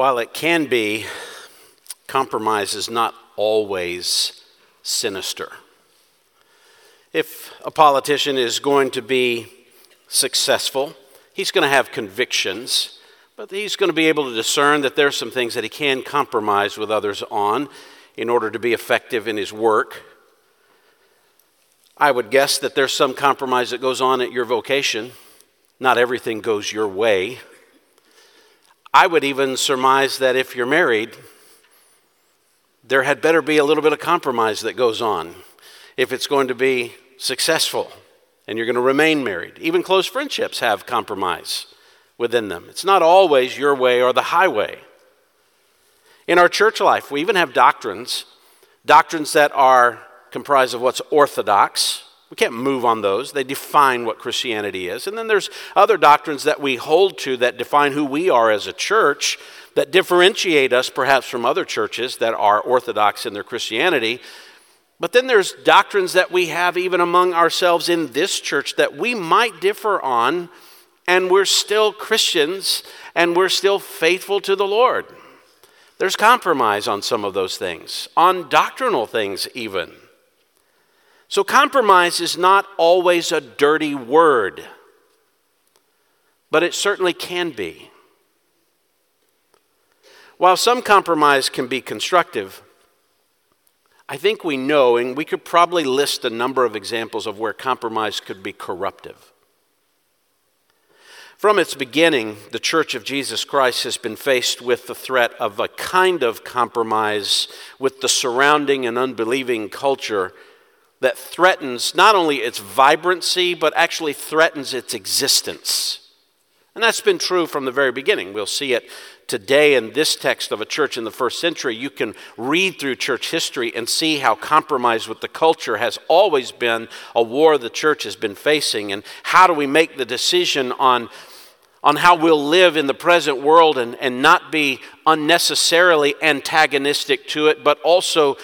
While it can be, compromise is not always sinister. If a politician is going to be successful, he's going to have convictions, but he's going to be able to discern that there are some things that he can compromise with others on in order to be effective in his work. I would guess that there's some compromise that goes on at your vocation. Not everything goes your way. I would even surmise that if you're married, there had better be a little bit of compromise that goes on if it's going to be successful and you're going to remain married. Even close friendships have compromise within them. It's not always your way or the highway. In our church life, we even have doctrines, doctrines that are comprised of what's orthodox, we can't move on those. They define what Christianity is. And then there's other doctrines that we hold to that define who we are as a church, that differentiate us perhaps from other churches that are orthodox in their Christianity. But then there's doctrines that we have even among ourselves in this church that we might differ on, and we're still Christians and we're still faithful to the Lord. There's compromise on some of those things, on doctrinal things, even. So, compromise is not always a dirty word, but it certainly can be. While some compromise can be constructive, I think we know, and we could probably list a number of examples of where compromise could be corruptive. From its beginning, the Church of Jesus Christ has been faced with the threat of a kind of compromise with the surrounding and unbelieving culture that threatens not only its vibrancy, but actually threatens its existence. And that's been true from the very beginning. We'll see it today in this text of a church in the first century. You can read through church history and see how compromise with the culture has always been a war the church has been facing. And how do we make the decision on, on how we'll live in the present world and, and not be unnecessarily antagonistic to it, but also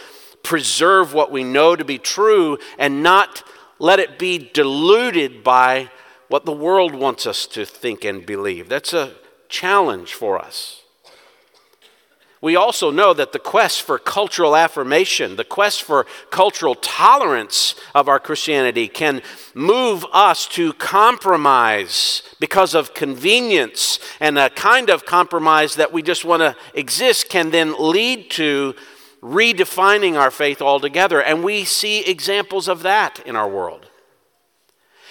preserve what we know to be true and not let it be diluted by what the world wants us to think and believe. That's a challenge for us. We also know that the quest for cultural affirmation, the quest for cultural tolerance of our Christianity can move us to compromise because of convenience. And a kind of compromise that we just want to exist can then lead to redefining our faith altogether. And we see examples of that in our world.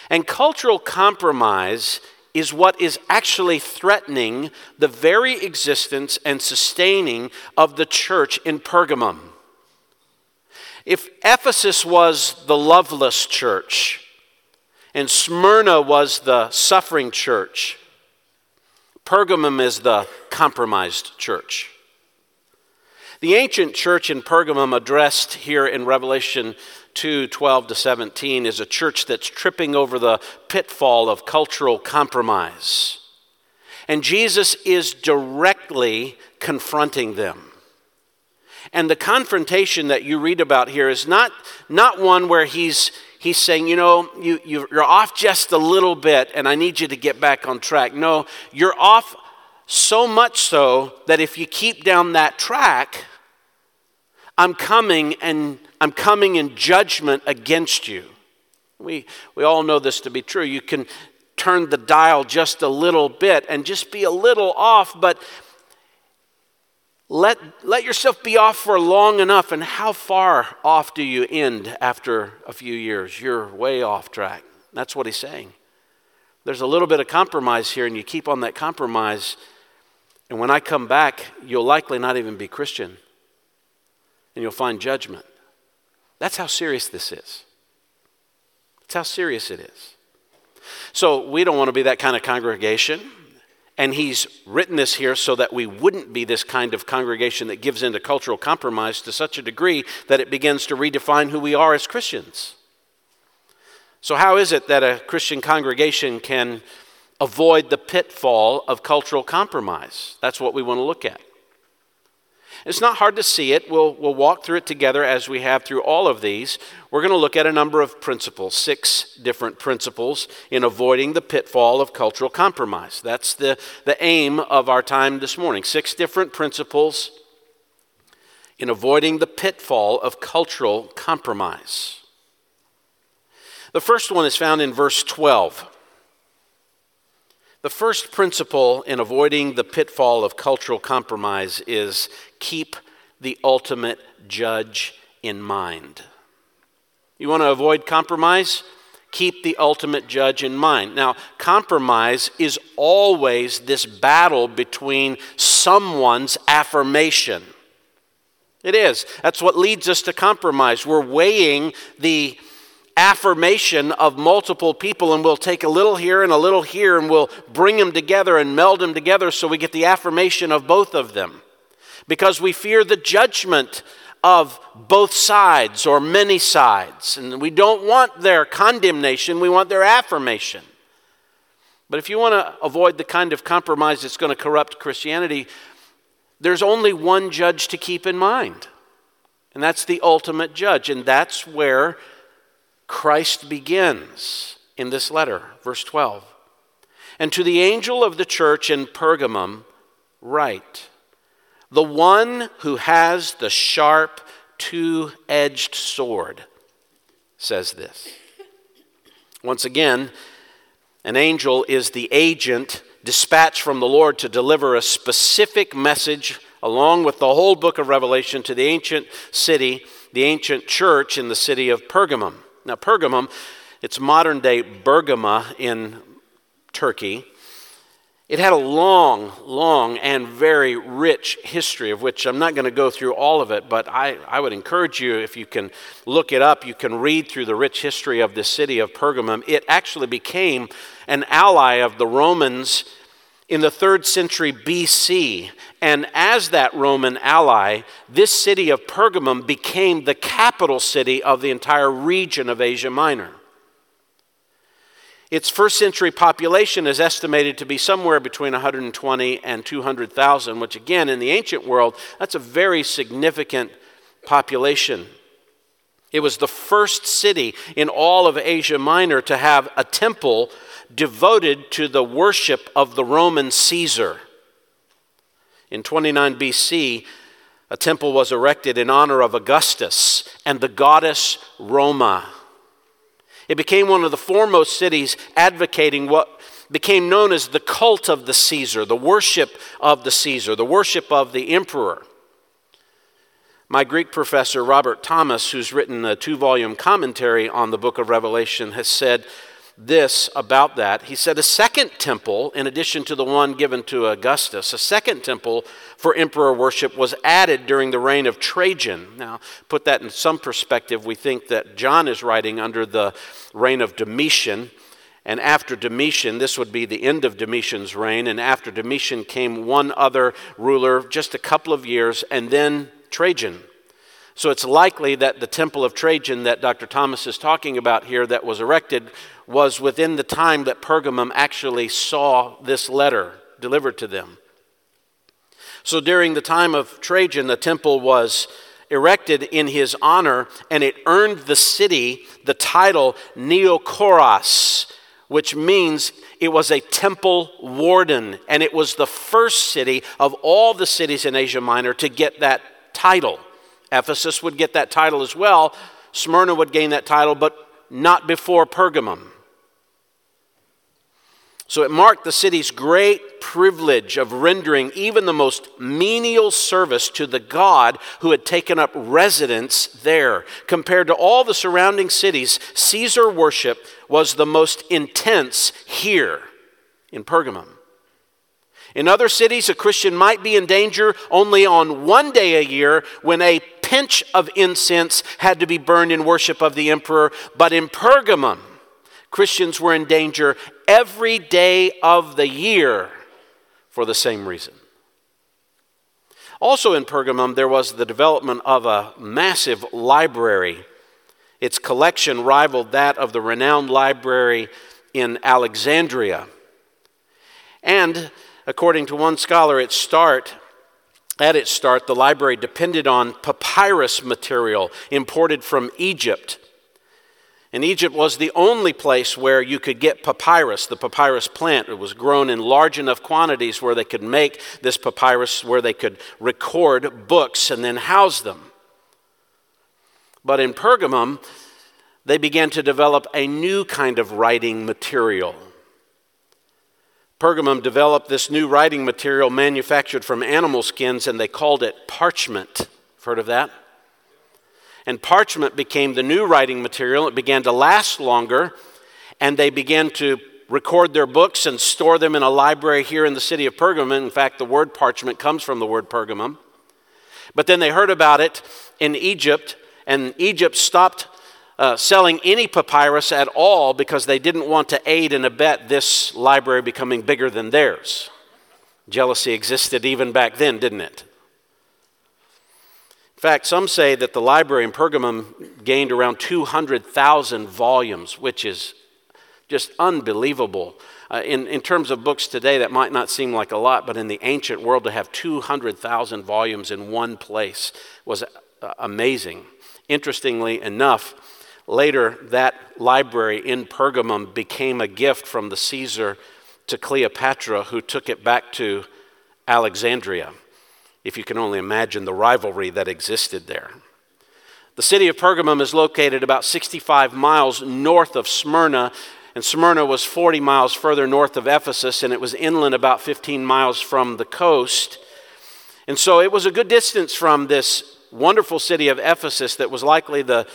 And cultural compromise is what is actually threatening the very existence and sustaining of the church in Pergamum. If Ephesus was the loveless church and Smyrna was the suffering church, Pergamum is the compromised church. The ancient church in Pergamum, addressed here in Revelation 2 12 to 17, is a church that's tripping over the pitfall of cultural compromise. And Jesus is directly confronting them. And the confrontation that you read about here is not, not one where he's, he's saying, you know, you, you're off just a little bit and I need you to get back on track. No, you're off so much so that if you keep down that track, I'm coming and I'm coming in judgment against you. We, we all know this to be true. You can turn the dial just a little bit and just be a little off, but let, let yourself be off for long enough. And how far off do you end after a few years? You're way off track. That's what he's saying. There's a little bit of compromise here, and you keep on that compromise. And when I come back, you'll likely not even be Christian and you'll find judgment. That's how serious this is. That's how serious it is. So we don't want to be that kind of congregation. And he's written this here so that we wouldn't be this kind of congregation that gives into cultural compromise to such a degree that it begins to redefine who we are as Christians. So, how is it that a Christian congregation can avoid the pitfall of cultural compromise? That's what we want to look at. It's not hard to see it. We'll, we'll walk through it together as we have through all of these. We're going to look at a number of principles, six different principles in avoiding the pitfall of cultural compromise. That's the, the aim of our time this morning. Six different principles in avoiding the pitfall of cultural compromise. The first one is found in verse 12. The first principle in avoiding the pitfall of cultural compromise is keep the ultimate judge in mind. You want to avoid compromise? Keep the ultimate judge in mind. Now, compromise is always this battle between someone's affirmation. It is. That's what leads us to compromise. We're weighing the affirmation of multiple people, and we'll take a little here and a little here, and we'll bring them together and meld them together so we get the affirmation of both of them. Because we fear the judgment of both sides or many sides. And we don't want their condemnation, we want their affirmation. But if you want to avoid the kind of compromise that's going to corrupt Christianity, there's only one judge to keep in mind. And that's the ultimate judge. And that's where Christ begins in this letter, verse 12. And to the angel of the church in Pergamum, write The one who has the sharp, two edged sword says this. Once again, an angel is the agent dispatched from the Lord to deliver a specific message along with the whole book of Revelation to the ancient city, the ancient church in the city of Pergamum. Now, Pergamum, it's modern day Bergama in Turkey. It had a long, long, and very rich history, of which I'm not going to go through all of it, but I, I would encourage you, if you can look it up, you can read through the rich history of the city of Pergamum. It actually became an ally of the Romans in the third century BC. And as that Roman ally, this city of Pergamum became the capital city of the entire region of Asia Minor. Its first century population is estimated to be somewhere between 120 and 200,000, which, again, in the ancient world, that's a very significant population. It was the first city in all of Asia Minor to have a temple devoted to the worship of the Roman Caesar. In 29 BC, a temple was erected in honor of Augustus and the goddess Roma. It became one of the foremost cities advocating what became known as the cult of the Caesar, the worship of the Caesar, the worship of the emperor. My Greek professor, Robert Thomas, who's written a two volume commentary on the book of Revelation, has said this about that. He said, A second temple, in addition to the one given to Augustus, a second temple for emperor worship was added during the reign of Trajan. Now, put that in some perspective, we think that John is writing under the reign of Domitian. And after Domitian, this would be the end of Domitian's reign. And after Domitian came one other ruler, just a couple of years, and then Trajan. So it's likely that the temple of Trajan that Dr. Thomas is talking about here, that was erected, was within the time that Pergamum actually saw this letter delivered to them. So during the time of Trajan, the temple was erected in his honor, and it earned the city the title Neokoros, which means it was a temple warden, and it was the first city of all the cities in Asia Minor to get that title. Ephesus would get that title as well. Smyrna would gain that title, but not before Pergamum. So it marked the city's great privilege of rendering even the most menial service to the God who had taken up residence there. Compared to all the surrounding cities, Caesar worship was the most intense here in Pergamum. In other cities, a Christian might be in danger only on one day a year when a pinch of incense had to be burned in worship of the emperor. But in Pergamum, Christians were in danger every day of the year for the same reason. Also in Pergamum, there was the development of a massive library. Its collection rivaled that of the renowned library in Alexandria. And according to one scholar, its start At its start, the library depended on papyrus material imported from Egypt. And Egypt was the only place where you could get papyrus, the papyrus plant. It was grown in large enough quantities where they could make this papyrus, where they could record books and then house them. But in Pergamum, they began to develop a new kind of writing material. Pergamum developed this new writing material manufactured from animal skins, and they called it parchment. Heard of that? And parchment became the new writing material. It began to last longer, and they began to record their books and store them in a library here in the city of Pergamum. In fact, the word parchment comes from the word Pergamum. But then they heard about it in Egypt, and Egypt stopped uh, selling any papyrus at all because they didn't want to aid and abet this library becoming bigger than theirs. Jealousy existed even back then, didn't it? In fact, some say that the library in Pergamum gained around 200,000 volumes, which is just unbelievable. Uh, in, in terms of books today, that might not seem like a lot, but in the ancient world, to have 200,000 volumes in one place was uh, amazing. Interestingly enough, Later, that library in Pergamum became a gift from the Caesar to Cleopatra, who took it back to Alexandria. If you can only imagine the rivalry that existed there. The city of Pergamum is located about 65 miles north of Smyrna, and Smyrna was 40 miles further north of Ephesus, and it was inland about 15 miles from the coast. And so it was a good distance from this wonderful city of Ephesus that was likely the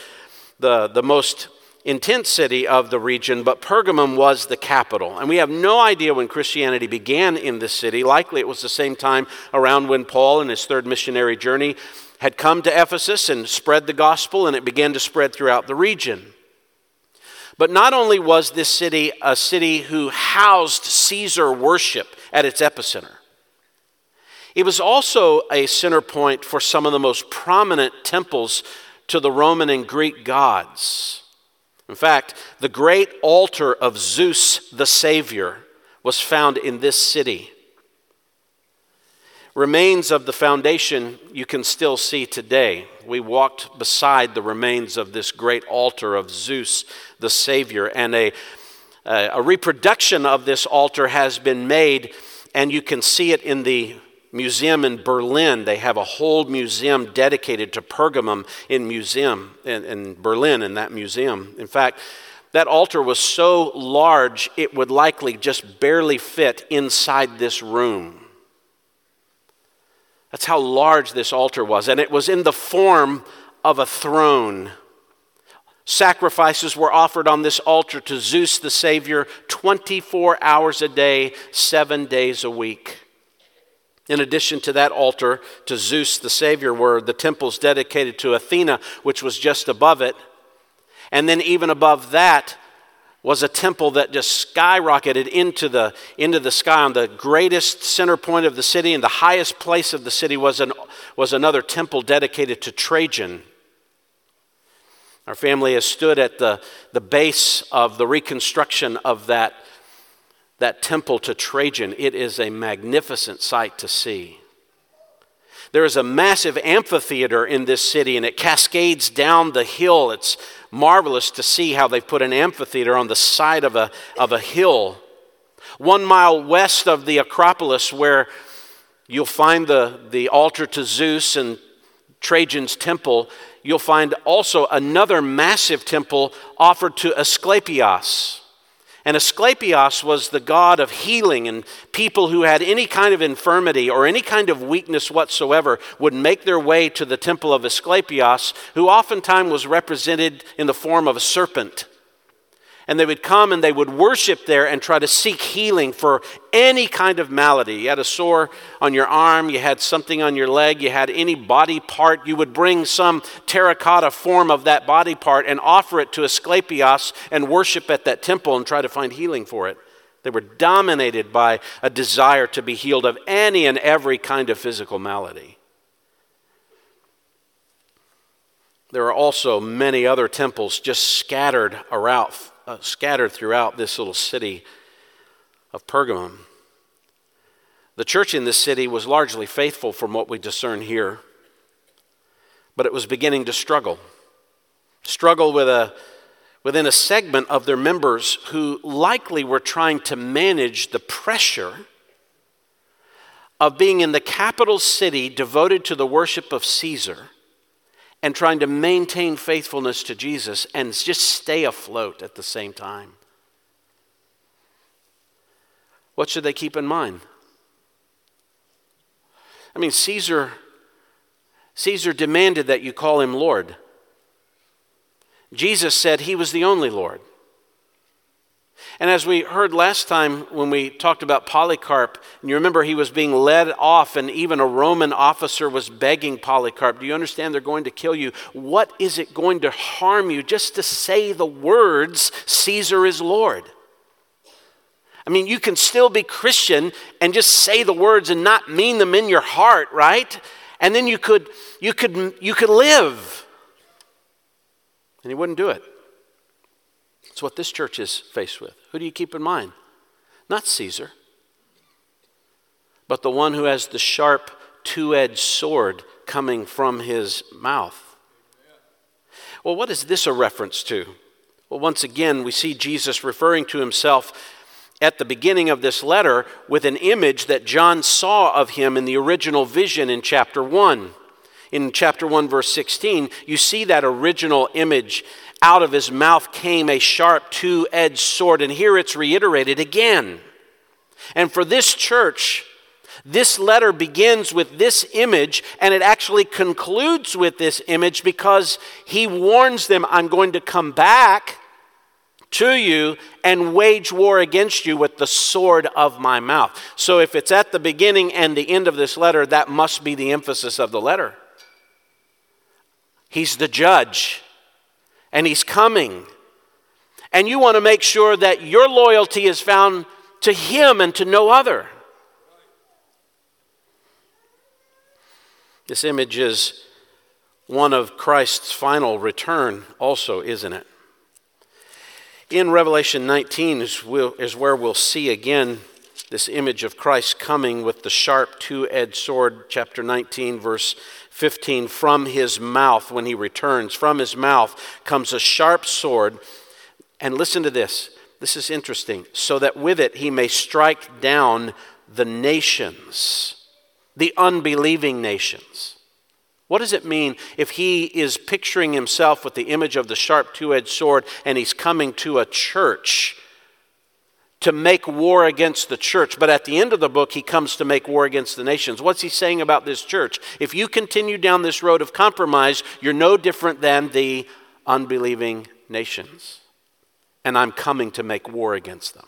the, the most intense city of the region, but Pergamum was the capital. And we have no idea when Christianity began in this city. Likely it was the same time around when Paul, in his third missionary journey, had come to Ephesus and spread the gospel, and it began to spread throughout the region. But not only was this city a city who housed Caesar worship at its epicenter, it was also a center point for some of the most prominent temples to the Roman and Greek gods. In fact, the great altar of Zeus the Savior was found in this city. Remains of the foundation you can still see today. We walked beside the remains of this great altar of Zeus the Savior, and a, a reproduction of this altar has been made, and you can see it in the museum in Berlin. They have a whole museum dedicated to Pergamum in museum in, in Berlin in that museum. In fact, that altar was so large it would likely just barely fit inside this room. That's how large this altar was, and it was in the form of a throne. Sacrifices were offered on this altar to Zeus the Savior 24 hours a day, seven days a week. In addition to that altar to Zeus the Savior were the temples dedicated to Athena, which was just above it. And then, even above that, was a temple that just skyrocketed into the, into the sky. On the greatest center point of the city and the highest place of the city was, an, was another temple dedicated to Trajan. Our family has stood at the, the base of the reconstruction of that that temple to Trajan, it is a magnificent sight to see. There is a massive amphitheater in this city, and it cascades down the hill. It's marvelous to see how they put an amphitheater on the side of a, of a hill. One mile west of the Acropolis, where you'll find the, the altar to Zeus and Trajan's temple, you'll find also another massive temple offered to Asclepius. And Asclepius was the god of healing, and people who had any kind of infirmity or any kind of weakness whatsoever would make their way to the temple of Asclepius, who oftentimes was represented in the form of a serpent and they would come and they would worship there and try to seek healing for any kind of malady. You had a sore on your arm, you had something on your leg, you had any body part, you would bring some terracotta form of that body part and offer it to Asclepius and worship at that temple and try to find healing for it. They were dominated by a desire to be healed of any and every kind of physical malady. There are also many other temples just scattered around uh, scattered throughout this little city of Pergamum. The church in this city was largely faithful from what we discern here, but it was beginning to struggle. Struggle with a, within a segment of their members who likely were trying to manage the pressure of being in the capital city devoted to the worship of Caesar and trying to maintain faithfulness to Jesus and just stay afloat at the same time. What should they keep in mind? I mean, Caesar, Caesar demanded that you call him Lord. Jesus said he was the only Lord. And as we heard last time when we talked about Polycarp, and you remember he was being led off, and even a Roman officer was begging Polycarp, Do you understand they're going to kill you? What is it going to harm you just to say the words, Caesar is Lord? I mean, you can still be Christian and just say the words and not mean them in your heart, right? And then you could, you could, you could live. And he wouldn't do it. It's what this church is faced with. Who do you keep in mind? Not Caesar, but the one who has the sharp, two edged sword coming from his mouth. Well, what is this a reference to? Well, once again, we see Jesus referring to himself at the beginning of this letter with an image that John saw of him in the original vision in chapter 1. In chapter 1, verse 16, you see that original image out of his mouth came a sharp two edged sword. And here it's reiterated again. And for this church, this letter begins with this image and it actually concludes with this image because he warns them I'm going to come back to you and wage war against you with the sword of my mouth. So if it's at the beginning and the end of this letter, that must be the emphasis of the letter. He's the judge and He's coming. And you want to make sure that your loyalty is found to Him and to no other. This image is one of Christ's final return, also, isn't it? In Revelation 19 is, is where we'll see again this image of Christ coming with the sharp two edged sword, chapter 19, verse 15, from his mouth when he returns. From his mouth comes a sharp sword. And listen to this. This is interesting. So that with it he may strike down the nations, the unbelieving nations. What does it mean if he is picturing himself with the image of the sharp two edged sword and he's coming to a church? To make war against the church. But at the end of the book, he comes to make war against the nations. What's he saying about this church? If you continue down this road of compromise, you're no different than the unbelieving nations. And I'm coming to make war against them.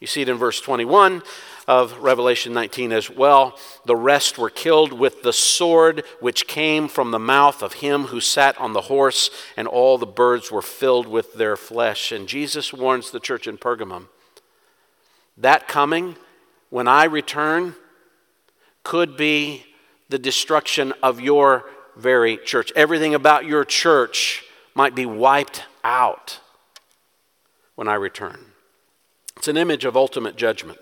You see it in verse 21 of Revelation 19 as well. The rest were killed with the sword which came from the mouth of him who sat on the horse, and all the birds were filled with their flesh. And Jesus warns the church in Pergamum that coming, when I return, could be the destruction of your very church. Everything about your church might be wiped out when I return. It's an image of ultimate judgment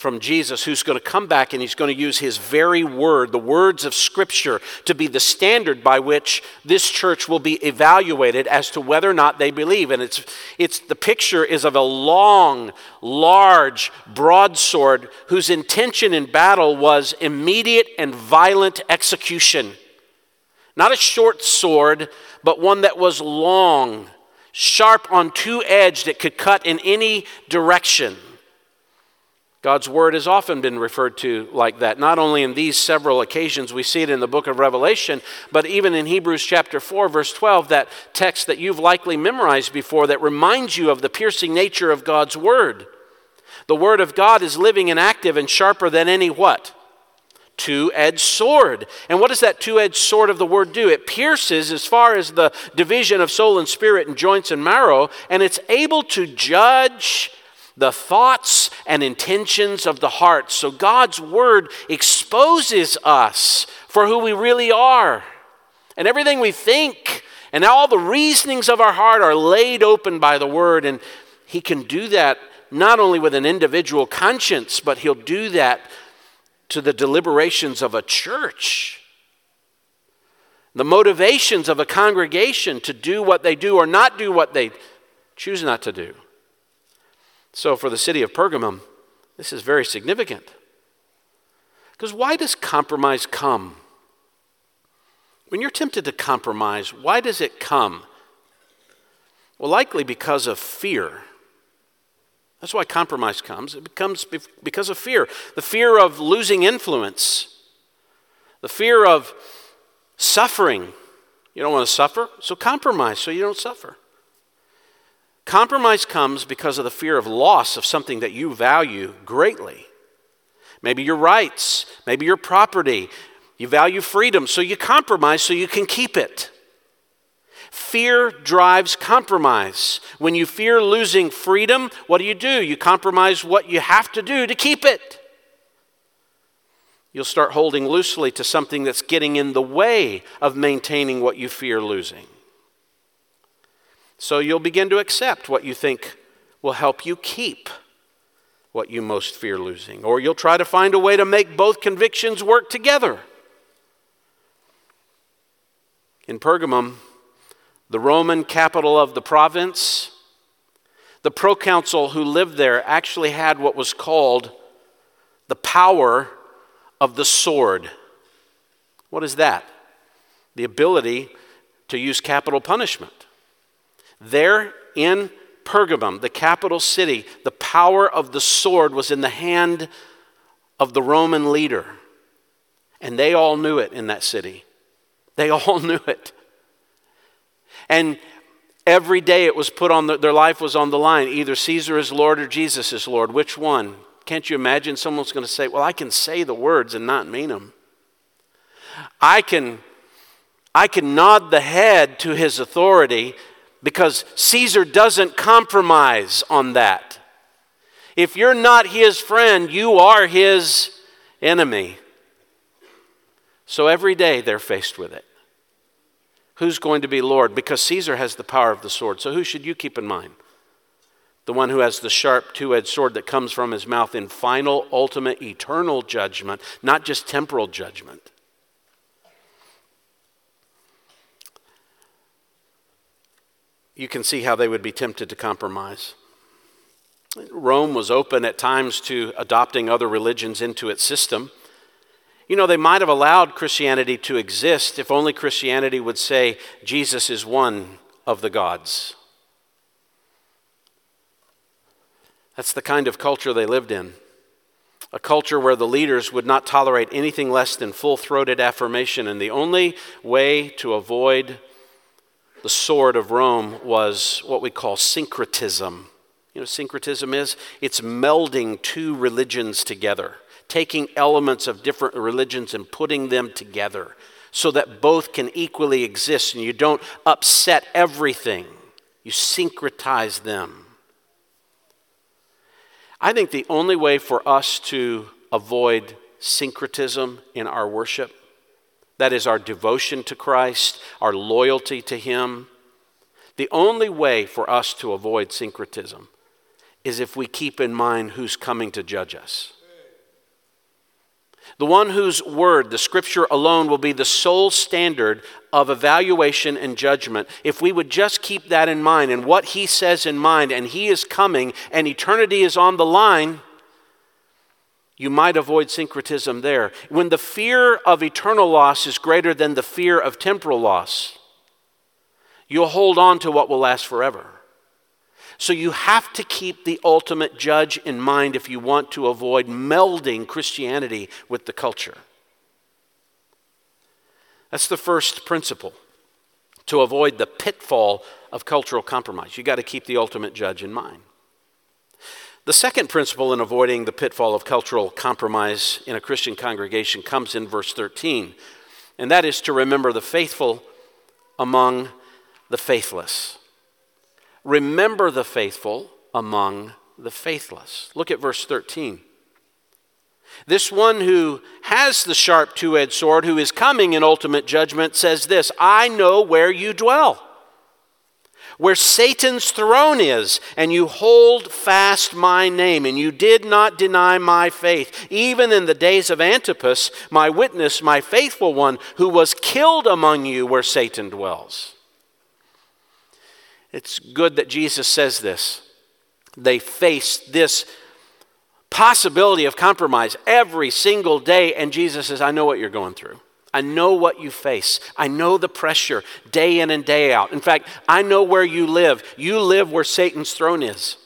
from Jesus who's going to come back and he's going to use his very word, the words of Scripture, to be the standard by which this church will be evaluated as to whether or not they believe. And it's, it's the picture is of a long, large broadsword whose intention in battle was immediate and violent execution. Not a short sword, but one that was long, sharp on two edged, that could cut in any direction. God's word has often been referred to like that. Not only in these several occasions, we see it in the book of Revelation, but even in Hebrews chapter 4, verse 12, that text that you've likely memorized before that reminds you of the piercing nature of God's word. The word of God is living and active and sharper than any what? Two edged sword. And what does that two edged sword of the word do? It pierces as far as the division of soul and spirit and joints and marrow, and it's able to judge the thoughts and intentions of the heart. So God's word exposes us for who we really are. And everything we think and all the reasonings of our heart are laid open by the word. And He can do that not only with an individual conscience, but he'll do that to the deliberations of a church. The motivations of a congregation to do what they do or not do what they choose not to do. So, for the city of Pergamum, this is very significant. Because why does compromise come? When you're tempted to compromise, why does it come? Well, likely because of fear. That's why compromise comes. It comes because of fear the fear of losing influence, the fear of suffering. You don't want to suffer, so compromise so you don't suffer. Compromise comes because of the fear of loss of something that you value greatly. Maybe your rights, maybe your property. You value freedom, so you compromise so you can keep it. Fear drives compromise. When you fear losing freedom, what do you do? You compromise what you have to do to keep it. You'll start holding loosely to something that's getting in the way of maintaining what you fear losing. So you'll begin to accept what you think will help you keep what you most fear losing. Or you'll try to find a way to make both convictions work together. In Pergamum, the Roman capital of the province, the proconsul who lived there actually had what was called the power of the sword. What is that? The ability to use capital punishment. There in Pergamum, the capital city, the power of the sword was in the hand of the Roman leader. And they all knew it in that city. They all knew it. And every day it was put on, the, their life was on the line. Either Caesar is Lord or Jesus is Lord. Which one? Can't you imagine someone's going to say, Well, I can say the words and not mean them? I can, I can nod the head to his authority because Caesar doesn't compromise on that. If you're not his friend, you are his enemy. So every day they're faced with it. Who's going to be Lord? Because Caesar has the power of the sword. So who should you keep in mind? The one who has the sharp two edged sword that comes from his mouth in final, ultimate, eternal judgment, not just temporal judgment. You can see how they would be tempted to compromise. Rome was open at times to adopting other religions into its system. You know, they might have allowed Christianity to exist if only Christianity would say Jesus is one of the gods. That's the kind of culture they lived in. A culture where the leaders would not tolerate anything less than full throated affirmation, and the only way to avoid the sword of Rome was what we call syncretism. You know syncretism is? It's melding two religions together, taking elements of different religions and putting them together so that both can equally exist and you don't upset everything. You syncretize them. I think the only way for us to avoid syncretism in our worship that is our devotion to Christ, our loyalty to Him. The only way for us to avoid syncretism is if we keep in mind who's coming to judge us. The one whose word, the scripture alone, will be the sole standard of evaluation and judgment. If we would just keep that in mind and what he says in mind, and he is coming and eternity is on the line, you might avoid syncretism there. When the fear of eternal loss is greater than the fear of temporal loss, you'll hold on to what will last forever. So you have to keep the ultimate judge in mind if you want to avoid melding Christianity with the culture. That's the first principle to avoid the pitfall of cultural compromise. You've got to keep the ultimate judge in mind. The second principle in avoiding the pitfall of cultural compromise in a Christian congregation comes in verse 13, and that is to remember the faithful among the faithless. Remember the faithful among the faithless. Look at verse 13. This one who has the sharp two edged sword, who is coming in ultimate judgment, says this I know where you dwell where Satan's throne is, and you hold fast my name, and you did not deny my faith, even in the days of Antipas, my witness, my faithful one, who was killed among you where Satan dwells. It's good that Jesus says this. They faced this possibility of compromise every single day, and Jesus says, I know what you're going through. I know what you face. I know the pressure day in and day out. In fact, I know where you live. You live where Satan's throne is.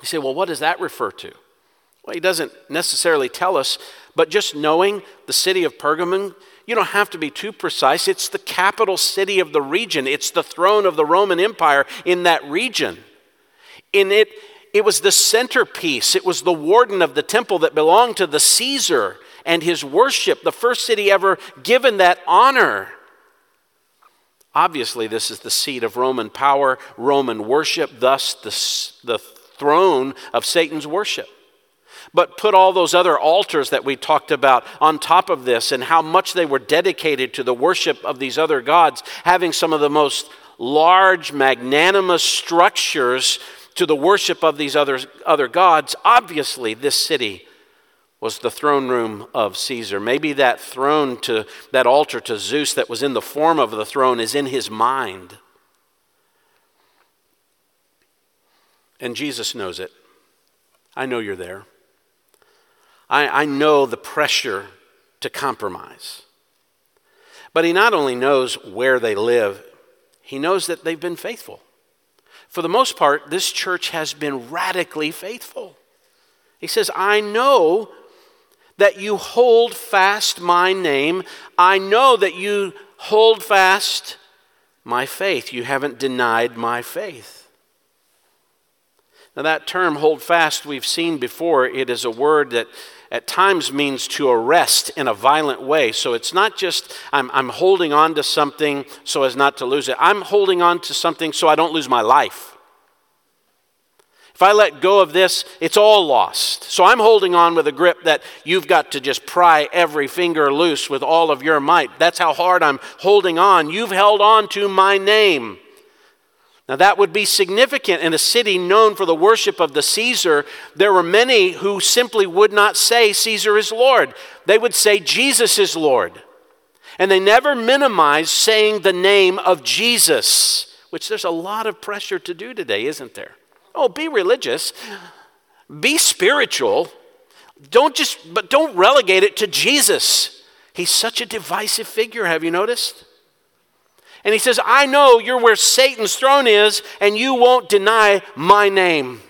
You say, well, what does that refer to? Well, he doesn't necessarily tell us, but just knowing the city of Pergamum, you don't have to be too precise. It's the capital city of the region, it's the throne of the Roman Empire in that region. In it, it was the centerpiece, it was the warden of the temple that belonged to the Caesar and his worship, the first city ever given that honor. Obviously, this is the seat of Roman power, Roman worship, thus the, the throne of Satan's worship. But put all those other altars that we talked about on top of this and how much they were dedicated to the worship of these other gods, having some of the most large, magnanimous structures to the worship of these other, other gods. Obviously, this city was the throne room of Caesar. Maybe that throne to that altar to Zeus that was in the form of the throne is in his mind. And Jesus knows it. I know you're there. I, I know the pressure to compromise. But he not only knows where they live, he knows that they've been faithful. For the most part, this church has been radically faithful. He says, I know that you hold fast my name. I know that you hold fast my faith. You haven't denied my faith. Now, that term, hold fast, we've seen before. It is a word that at times means to arrest in a violent way. So it's not just I'm, I'm holding on to something so as not to lose it, I'm holding on to something so I don't lose my life. If I let go of this, it's all lost. So I'm holding on with a grip that you've got to just pry every finger loose with all of your might. That's how hard I'm holding on. You've held on to my name. Now, that would be significant in a city known for the worship of the Caesar. There were many who simply would not say Caesar is Lord, they would say Jesus is Lord. And they never minimized saying the name of Jesus, which there's a lot of pressure to do today, isn't there? Oh, be religious, be spiritual. Don't just, but don't relegate it to Jesus. He's such a divisive figure, have you noticed? And he says, I know you're where Satan's throne is, and you won't deny my name.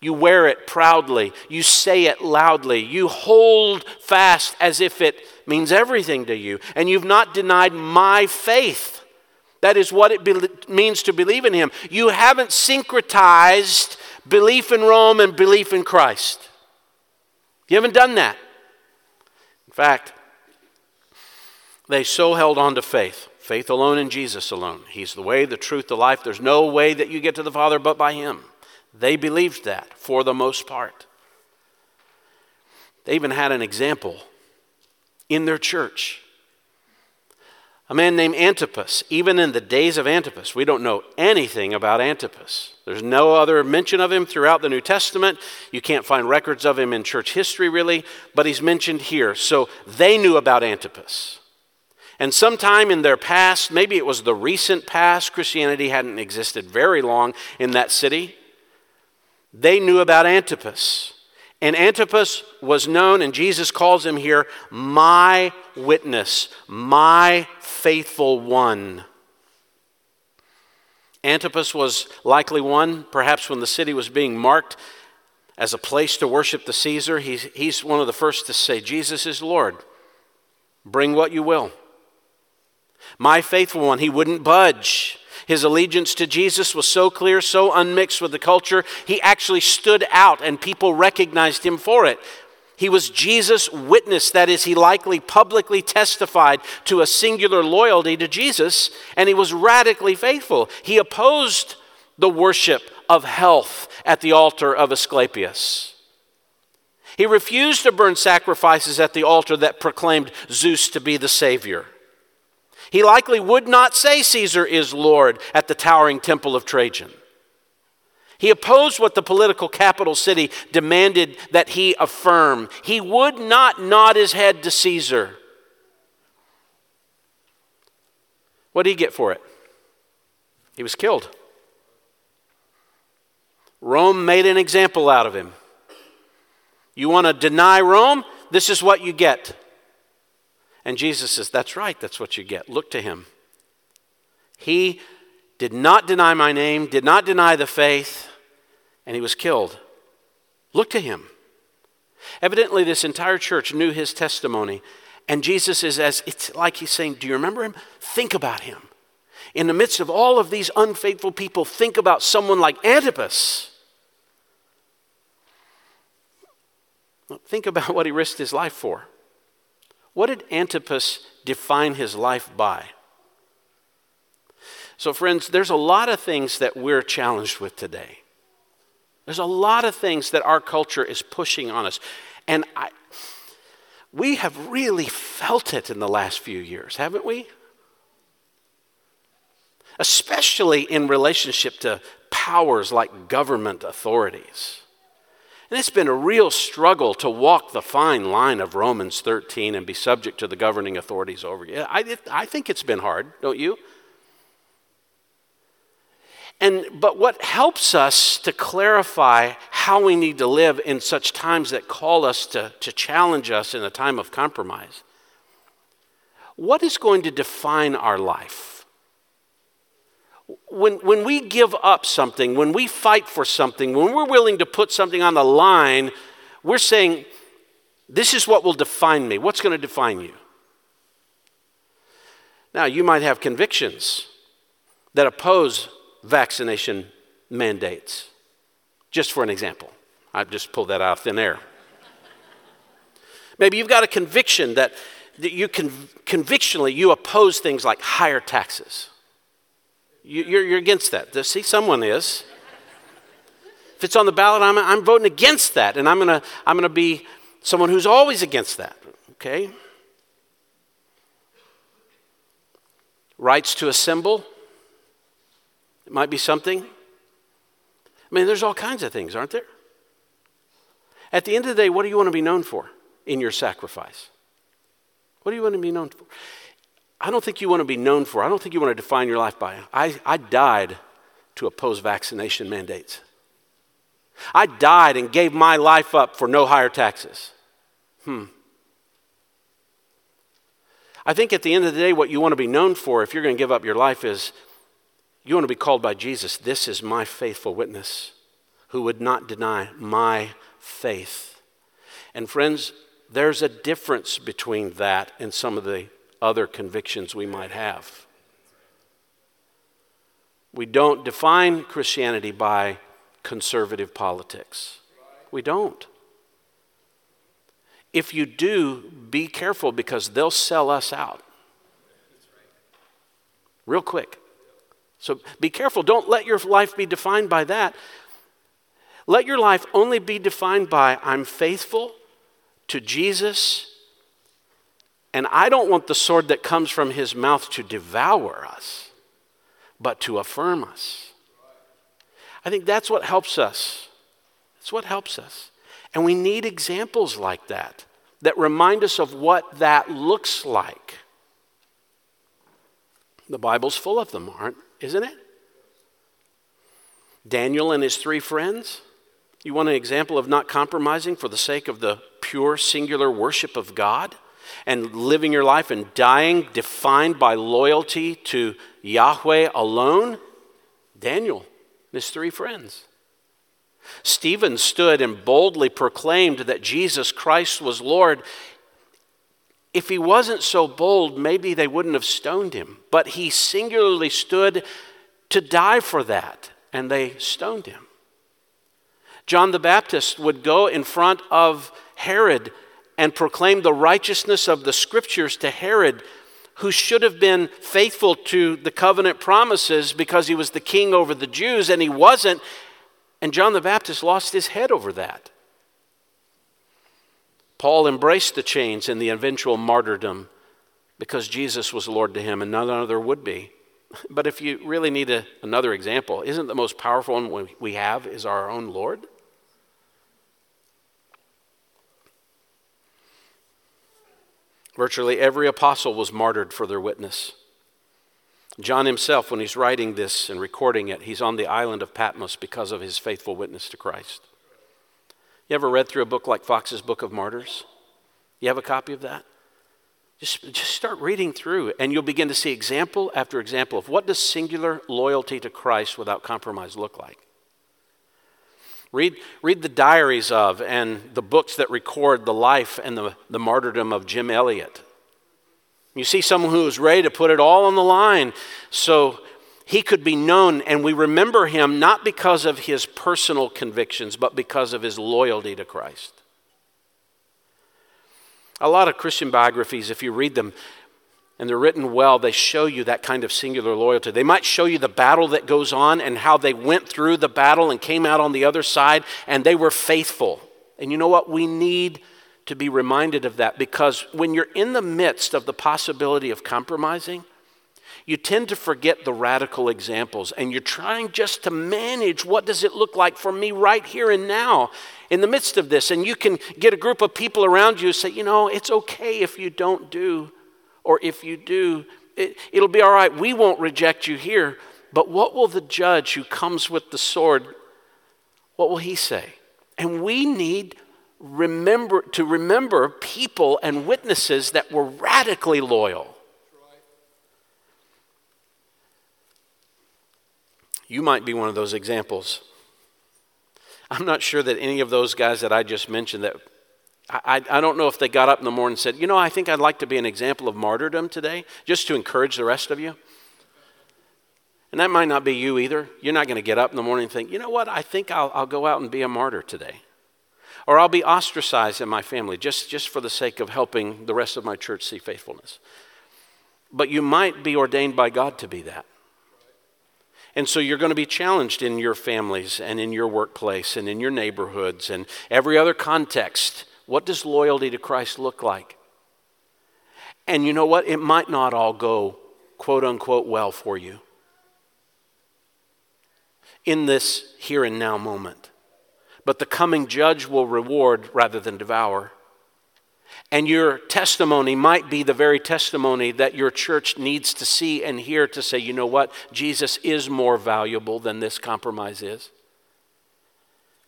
You wear it proudly. You say it loudly. You hold fast as if it means everything to you. And you've not denied my faith. That is what it be- means to believe in Him. You haven't syncretized belief in Rome and belief in Christ. You haven't done that. In fact, they so held on to faith faith alone in Jesus alone. He's the way, the truth, the life. There's no way that you get to the Father but by Him. They believed that for the most part. They even had an example in their church a man named Antipas, even in the days of Antipas, we don't know anything about Antipas. There's no other mention of him throughout the New Testament. You can't find records of him in church history, really, but he's mentioned here. So they knew about Antipas. And sometime in their past, maybe it was the recent past, Christianity hadn't existed very long in that city. They knew about Antipas. And Antipas was known, and Jesus calls him here, my witness, my faithful one. Antipas was likely one, perhaps when the city was being marked as a place to worship the Caesar. He's, he's one of the first to say, Jesus is Lord. Bring what you will. My faithful one, he wouldn't budge. His allegiance to Jesus was so clear, so unmixed with the culture, he actually stood out and people recognized him for it. He was Jesus' witness, that is, he likely publicly testified to a singular loyalty to Jesus, and he was radically faithful. He opposed the worship of health at the altar of Asclepius. He refused to burn sacrifices at the altar that proclaimed Zeus to be the Savior. He likely would not say Caesar is Lord at the towering temple of Trajan. He opposed what the political capital city demanded that he affirm. He would not nod his head to Caesar. What did he get for it? He was killed. Rome made an example out of him. You want to deny Rome? This is what you get. And Jesus says, That's right, that's what you get. Look to him. He did not deny my name, did not deny the faith, and he was killed. Look to him. Evidently, this entire church knew his testimony, and Jesus is as it's like he's saying, Do you remember him? Think about him. In the midst of all of these unfaithful people, think about someone like Antipas. Think about what he risked his life for. What did Antipas define his life by? So, friends, there's a lot of things that we're challenged with today. There's a lot of things that our culture is pushing on us. And I, we have really felt it in the last few years, haven't we? Especially in relationship to powers like government authorities. And it's been a real struggle to walk the fine line of Romans 13 and be subject to the governing authorities over you. I, I think it's been hard, don't you? And, but what helps us to clarify how we need to live in such times that call us to, to challenge us in a time of compromise, what is going to define our life? When, when we give up something, when we fight for something, when we're willing to put something on the line, we're saying, This is what will define me. What's going to define you? Now, you might have convictions that oppose vaccination mandates, just for an example. I've just pulled that out of thin air. Maybe you've got a conviction that, that you can, convictionally you oppose things like higher taxes. You're, you're against that. See, someone is. If it's on the ballot, I'm, I'm voting against that, and I'm going to I'm going to be someone who's always against that, okay? Rights to assemble, it might be something. I mean, there's all kinds of things, aren't there? At the end of the day, what do you want to be known for in your sacrifice? What do you want to be known for? I don't think you want to be known for, I don't think you want to define your life by. I, I died to oppose vaccination mandates. I died and gave my life up for no higher taxes. Hmm. I think at the end of the day, what you want to be known for, if you're going to give up your life, is you want to be called by Jesus. This is my faithful witness who would not deny my faith. And friends, there's a difference between that and some of the other convictions we might have. We don't define Christianity by conservative politics. We don't. If you do, be careful because they'll sell us out. Real quick. So be careful. Don't let your life be defined by that. Let your life only be defined by I'm faithful to Jesus and I don't want the sword that comes from his mouth to devour us, but to affirm us. I think that's what helps us. That's what helps us. And we need examples like that that remind us of what that looks like. The Bible's full of them, aren't isn't it? Daniel and his three friends. You want an example of not compromising for the sake of the pure singular worship of God? And living your life and dying defined by loyalty to Yahweh alone? Daniel and his three friends. Stephen stood and boldly proclaimed that Jesus Christ was Lord. If he wasn't so bold, maybe they wouldn't have stoned him. But he singularly stood to die for that, and they stoned him. John the Baptist would go in front of Herod and proclaimed the righteousness of the scriptures to Herod, who should have been faithful to the covenant promises because he was the king over the Jews, and he wasn't. And John the Baptist lost his head over that. Paul embraced the chains and the eventual martyrdom because Jesus was Lord to him and none other would be. But if you really need a, another example, isn't the most powerful one we have is our own Lord? Virtually every apostle was martyred for their witness. John himself, when he's writing this and recording it, he's on the island of Patmos because of his faithful witness to Christ. You ever read through a book like Foxe's Book of Martyrs? You have a copy of that? Just, just start reading through, and you'll begin to see example after example of what does singular loyalty to Christ without compromise look like. Read, read the diaries of and the books that record the life and the, the martyrdom of Jim Elliot. You see someone who was ready to put it all on the line so he could be known, and we remember him not because of his personal convictions, but because of his loyalty to Christ. A lot of Christian biographies, if you read them, and they're written well, they show you that kind of singular loyalty. They might show you the battle that goes on and how they went through the battle and came out on the other side and they were faithful. And you know what? We need to be reminded of that because when you're in the midst of the possibility of compromising, you tend to forget the radical examples and you're trying just to manage what does it look like for me right here and now in the midst of this and you can get a group of people around you say you know it's okay if you don't do or if you do, it, it'll be all right. We won't reject you here. But what will the judge who comes with the sword, what will he say? And we need remember to remember people and witnesses that were radically loyal. You might be one of those examples. I'm not sure that any of those guys that I just mentioned that I, I don't know if they got up in the morning and said, You know, I think I'd like to be an example of martyrdom today, just to encourage the rest of you. And that might not be you either. You're not going to get up in the morning and think, You know what? I think I'll, I'll go out and be a martyr today. Or I'll be ostracized in my family just, just for the sake of helping the rest of my church see faithfulness. But you might be ordained by God to be that. And so you're going to be challenged in your families and in your workplace and in your neighborhoods and every other context what does loyalty to Christ look like? And you know what? It might not all go quote unquote well for you in this here and now moment. But the coming judge will reward rather than devour. And your testimony might be the very testimony that your church needs to see and hear to say, you know what? Jesus is more valuable than this compromise is.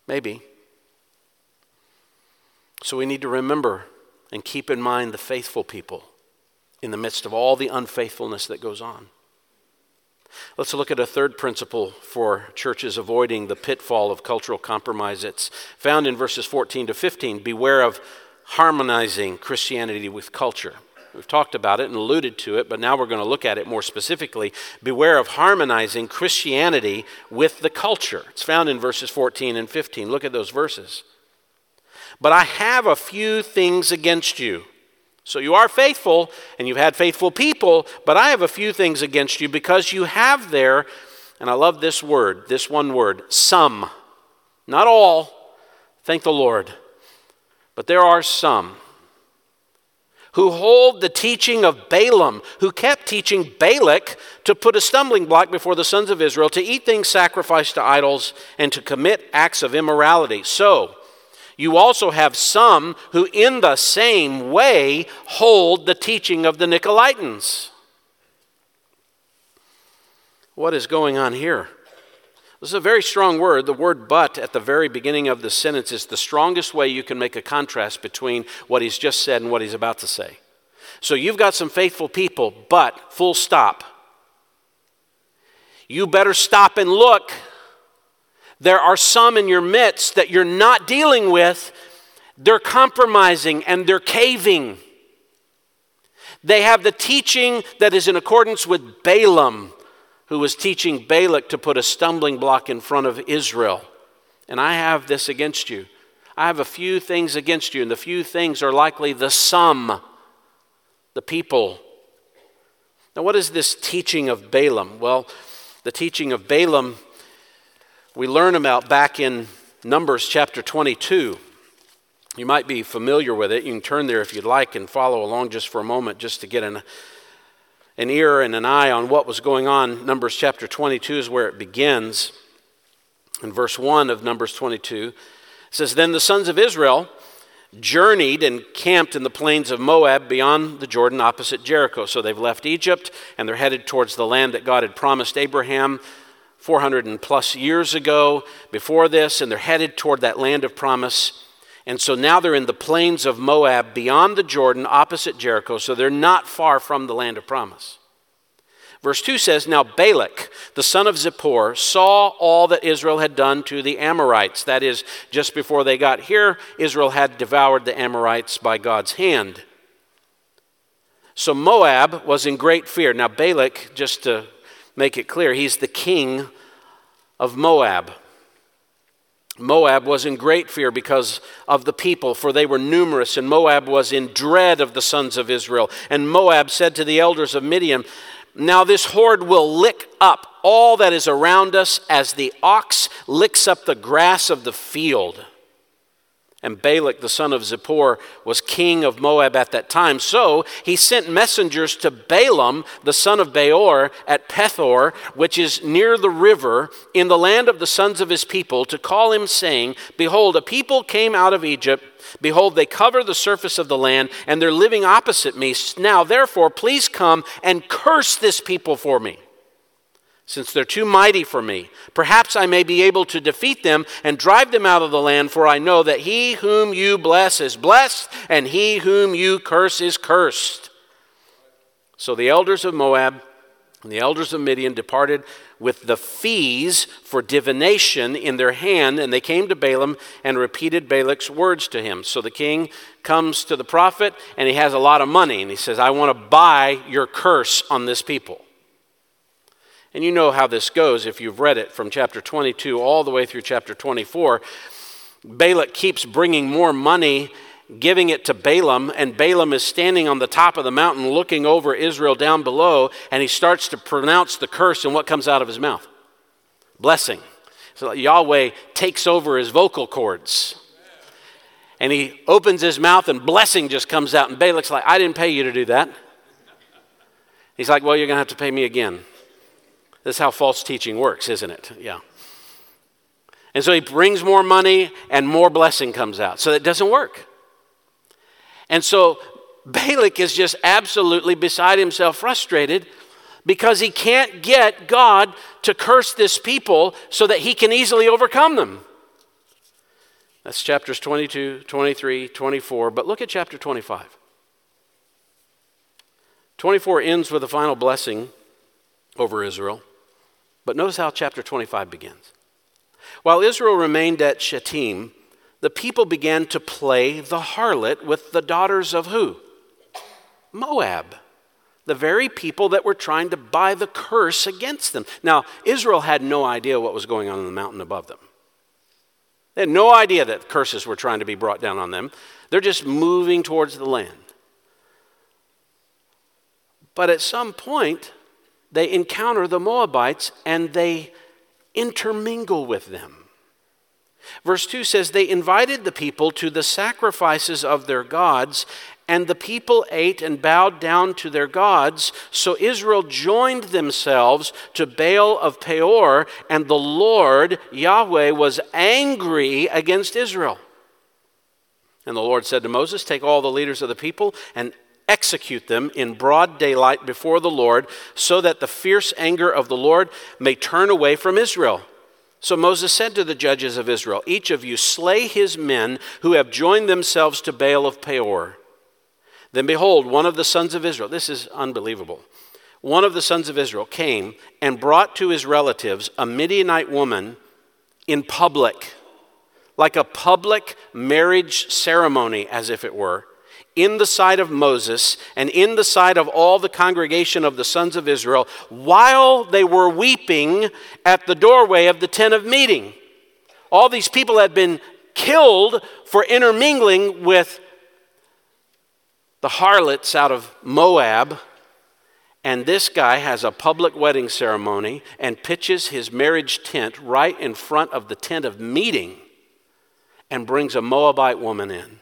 Maybe. So we need to remember and keep in mind the faithful people in the midst of all the unfaithfulness that goes on. Let's look at a third principle for churches avoiding the pitfall of cultural compromise. It's found in verses 14 to 15. Beware of harmonizing Christianity with culture. We've talked about it and alluded to it, but now we're going to look at it more specifically. Beware of harmonizing Christianity with the culture. It's found in verses 14 and 15. Look at those verses. But I have a few things against you. So you are faithful and you've had faithful people, but I have a few things against you because you have there, and I love this word, this one word, some. Not all, thank the Lord, but there are some who hold the teaching of Balaam, who kept teaching Balak to put a stumbling block before the sons of Israel, to eat things sacrificed to idols, and to commit acts of immorality. So, you also have some who, in the same way, hold the teaching of the Nicolaitans. What is going on here? This is a very strong word. The word but at the very beginning of the sentence is the strongest way you can make a contrast between what he's just said and what he's about to say. So you've got some faithful people, but full stop. You better stop and look there are some in your midst that you're not dealing with, they're compromising and they're caving. They have the teaching that is in accordance with Balaam, who was teaching Balak to put a stumbling block in front of Israel. And I have this against you. I have a few things against you, and the few things are likely the sum, the people. Now, what is this teaching of Balaam? Well, the teaching of Balaam we learn about back in Numbers chapter 22. You might be familiar with it. You can turn there if you'd like and follow along just for a moment just to get an, an ear and an eye on what was going on. Numbers chapter 22 is where it begins. In verse 1 of Numbers 22, it says, Then the sons of Israel journeyed and camped in the plains of Moab beyond the Jordan opposite Jericho. So they've left Egypt and they're headed towards the land that God had promised Abraham 400 and plus years ago before this, and they're headed toward that land of promise. And so now they're in the plains of Moab beyond the Jordan opposite Jericho, so they're not far from the land of promise. Verse 2 says, Now Balak, the son of Zippor, saw all that Israel had done to the Amorites. That is, just before they got here, Israel had devoured the Amorites by God's hand. So Moab was in great fear. Now, Balak, just to make it clear, he's the king of Moab. Moab was in great fear because of the people, for they were numerous, and Moab was in dread of the sons of Israel. And Moab said to the elders of Midian, now, this horde will lick up all that is around us as the ox licks up the grass of the field. And Balak, the son of Zippor, was king of Moab at that time. So he sent messengers to Balaam, the son of Beor, at Pethor, which is near the river, in the land of the sons of his people, to call him, saying, Behold, a people came out of Egypt Behold, they cover the surface of the land, and they're living opposite me. Now, therefore, please come and curse this people for me, since they're too mighty for me. Perhaps I may be able to defeat them and drive them out of the land, for I know that he whom you bless is blessed, and he whom you curse is cursed. So the elders of Moab and the elders of Midian departed with the fees for divination in their hand, and they came to Balaam and repeated Balak's words to him. So the king comes to the prophet, and he has a lot of money, and he says, I want to buy your curse on this people. And you know how this goes if you've read it from chapter 22 all the way through chapter 24. Balak keeps bringing more money giving it to Balaam, and Balaam is standing on the top of the mountain looking over Israel down below, and he starts to pronounce the curse, and what comes out of his mouth? Blessing. So Yahweh takes over his vocal cords. And he opens his mouth, and blessing just comes out. And Balak's like, I didn't pay you to do that. He's like, Well, you're going to have to pay me again. This is how false teaching works, isn't it? Yeah. And so he brings more money, and more blessing comes out. So it doesn't work. And so Balak is just absolutely beside himself, frustrated because he can't get God to curse this people so that he can easily overcome them. That's chapters 22, 23, 24. But look at chapter 25. 24 ends with a final blessing over Israel. But notice how chapter 25 begins. While Israel remained at Shittim, the people began to play the harlot with the daughters of who? Moab. The very people that were trying to buy the curse against them. Now, Israel had no idea what was going on in the mountain above them. They had no idea that curses were trying to be brought down on them. They're just moving towards the land. But at some point, they encounter the Moabites and they intermingle with them. Verse 2 says, They invited the people to the sacrifices of their gods, and the people ate and bowed down to their gods. So Israel joined themselves to Baal of Peor, and the Lord, Yahweh, was angry against Israel. And the Lord said to Moses, Take all the leaders of the people and execute them in broad daylight before the Lord, so that the fierce anger of the Lord may turn away from Israel. So Moses said to the judges of Israel, Each of you slay his men who have joined themselves to Baal of Peor. Then behold, one of the sons of Israel, this is unbelievable. One of the sons of Israel came and brought to his relatives a Midianite woman in public, like a public marriage ceremony, as if it were in the sight of Moses and in the sight of all the congregation of the sons of Israel while they were weeping at the doorway of the tent of meeting. All these people had been killed for intermingling with the harlots out of Moab. And this guy has a public wedding ceremony and pitches his marriage tent right in front of the tent of meeting and brings a Moabite woman in.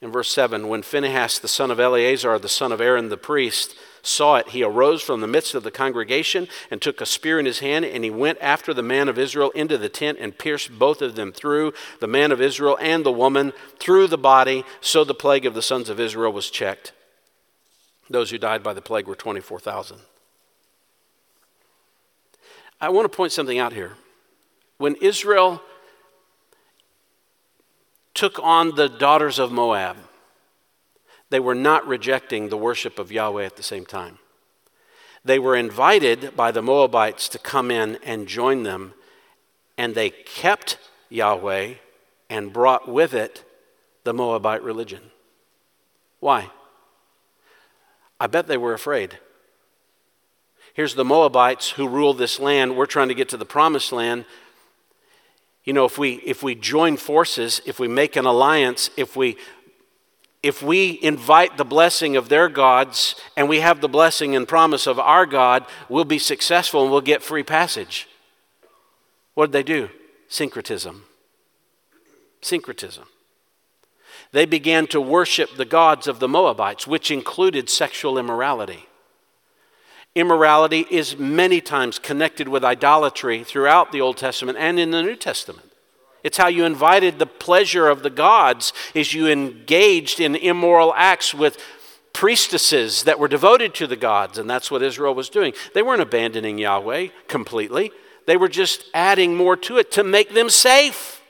In verse 7, when Phinehas, the son of Eleazar, the son of Aaron the priest, saw it, he arose from the midst of the congregation and took a spear in his hand, and he went after the man of Israel into the tent and pierced both of them through, the man of Israel and the woman, through the body. So the plague of the sons of Israel was checked. Those who died by the plague were 24,000. I want to point something out here. When Israel took on the daughters of Moab, they were not rejecting the worship of Yahweh at the same time. They were invited by the Moabites to come in and join them, and they kept Yahweh and brought with it the Moabite religion. Why? I bet they were afraid. Here's the Moabites who rule this land. We're trying to get to the promised land. You know, if we, if we join forces, if we make an alliance, if we, if we invite the blessing of their gods and we have the blessing and promise of our God, we'll be successful and we'll get free passage. What did they do? Syncretism. Syncretism. They began to worship the gods of the Moabites, which included sexual immorality. Immorality is many times connected with idolatry throughout the Old Testament and in the New Testament. It's how you invited the pleasure of the gods is you engaged in immoral acts with priestesses that were devoted to the gods, and that's what Israel was doing. They weren't abandoning Yahweh completely. They were just adding more to it to make them safe,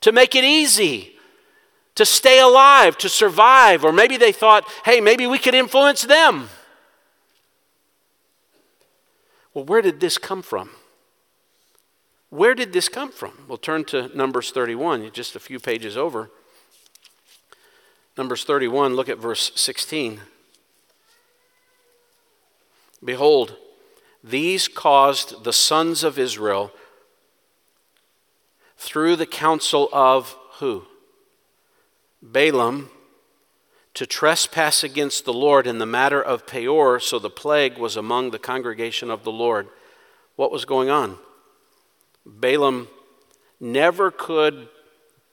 to make it easy, to stay alive, to survive. Or maybe they thought, hey, maybe we could influence them. Well, where did this come from? Where did this come from? We'll turn to Numbers 31, just a few pages over. Numbers 31, look at verse 16. Behold, these caused the sons of Israel through the counsel of who? Balaam to trespass against the Lord in the matter of Peor, so the plague was among the congregation of the Lord. What was going on? Balaam never could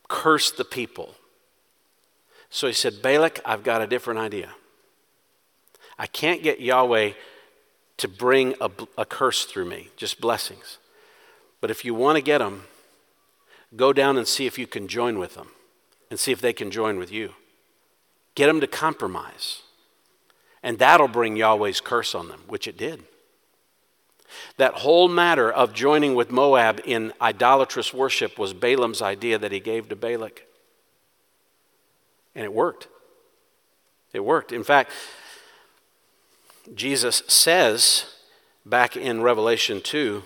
curse the people. So he said, Balak, I've got a different idea. I can't get Yahweh to bring a, a curse through me, just blessings. But if you want to get them, go down and see if you can join with them and see if they can join with you. Get them to compromise. And that'll bring Yahweh's curse on them, which it did. That whole matter of joining with Moab in idolatrous worship was Balaam's idea that he gave to Balak. And it worked. It worked. In fact, Jesus says back in Revelation 2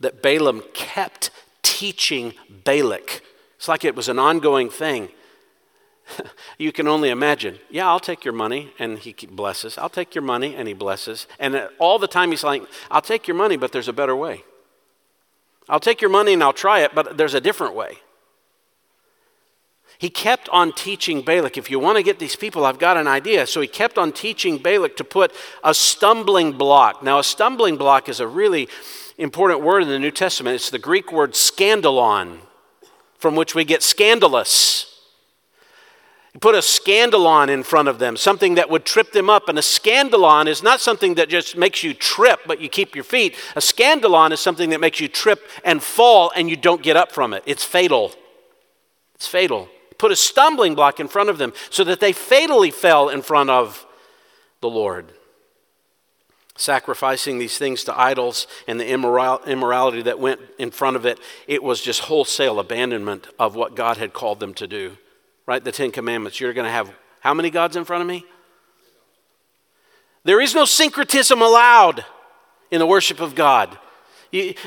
that Balaam kept teaching Balak. It's like it was an ongoing thing. you can only imagine. Yeah, I'll take your money, and he blesses. I'll take your money, and he blesses. And uh, all the time he's like, I'll take your money, but there's a better way. I'll take your money and I'll try it, but there's a different way. He kept on teaching Balak, if you want to get these people, I've got an idea. So he kept on teaching Balak to put a stumbling block. Now, a stumbling block is a really important word in the New Testament. It's the Greek word scandalon, from which we get scandalous. Put a scandalon in front of them, something that would trip them up. And a scandalon is not something that just makes you trip, but you keep your feet. A scandalon is something that makes you trip and fall and you don't get up from it. It's fatal. It's fatal. Put a stumbling block in front of them so that they fatally fell in front of the Lord. Sacrificing these things to idols and the immorality that went in front of it, it was just wholesale abandonment of what God had called them to do right? The Ten Commandments. You're going to have how many gods in front of me? There is no syncretism allowed in the worship of God.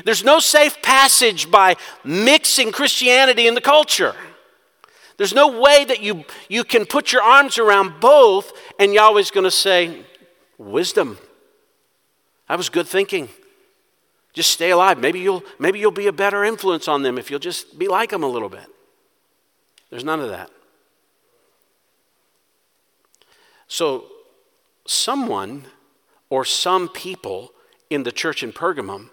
There's no safe passage by mixing Christianity and the culture. There's no way that you, you can put your arms around both and Yahweh's going to say, Wisdom. That was good thinking. Just stay alive. Maybe you'll, maybe you'll be a better influence on them if you'll just be like them a little bit. There's none of that. So, someone or some people in the church in Pergamum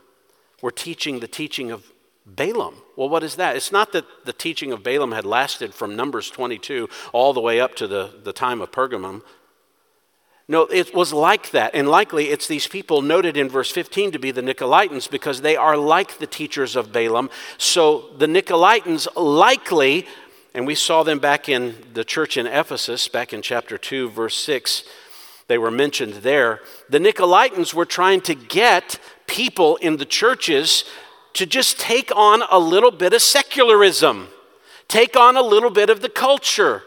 were teaching the teaching of Balaam. Well, what is that? It's not that the teaching of Balaam had lasted from Numbers 22 all the way up to the, the time of Pergamum. No, it was like that. And likely it's these people noted in verse 15 to be the Nicolaitans because they are like the teachers of Balaam. So the Nicolaitans likely, and we saw them back in the church in Ephesus, back in chapter 2, verse 6, they were mentioned there. The Nicolaitans were trying to get people in the churches to just take on a little bit of secularism, take on a little bit of the culture,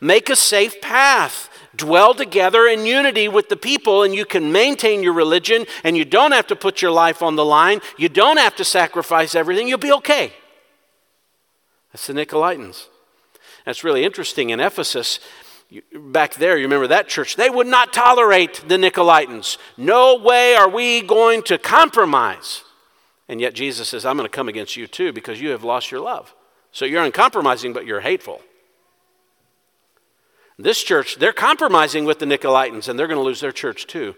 make a safe path dwell together in unity with the people, and you can maintain your religion, and you don't have to put your life on the line. You don't have to sacrifice everything. You'll be okay. That's the Nicolaitans. That's really interesting. In Ephesus, back there, you remember that church, they would not tolerate the Nicolaitans. No way are we going to compromise. And yet Jesus says, I'm going to come against you too because you have lost your love. So you're uncompromising, but you're hateful. This church, they're compromising with the Nicolaitans and they're going to lose their church too.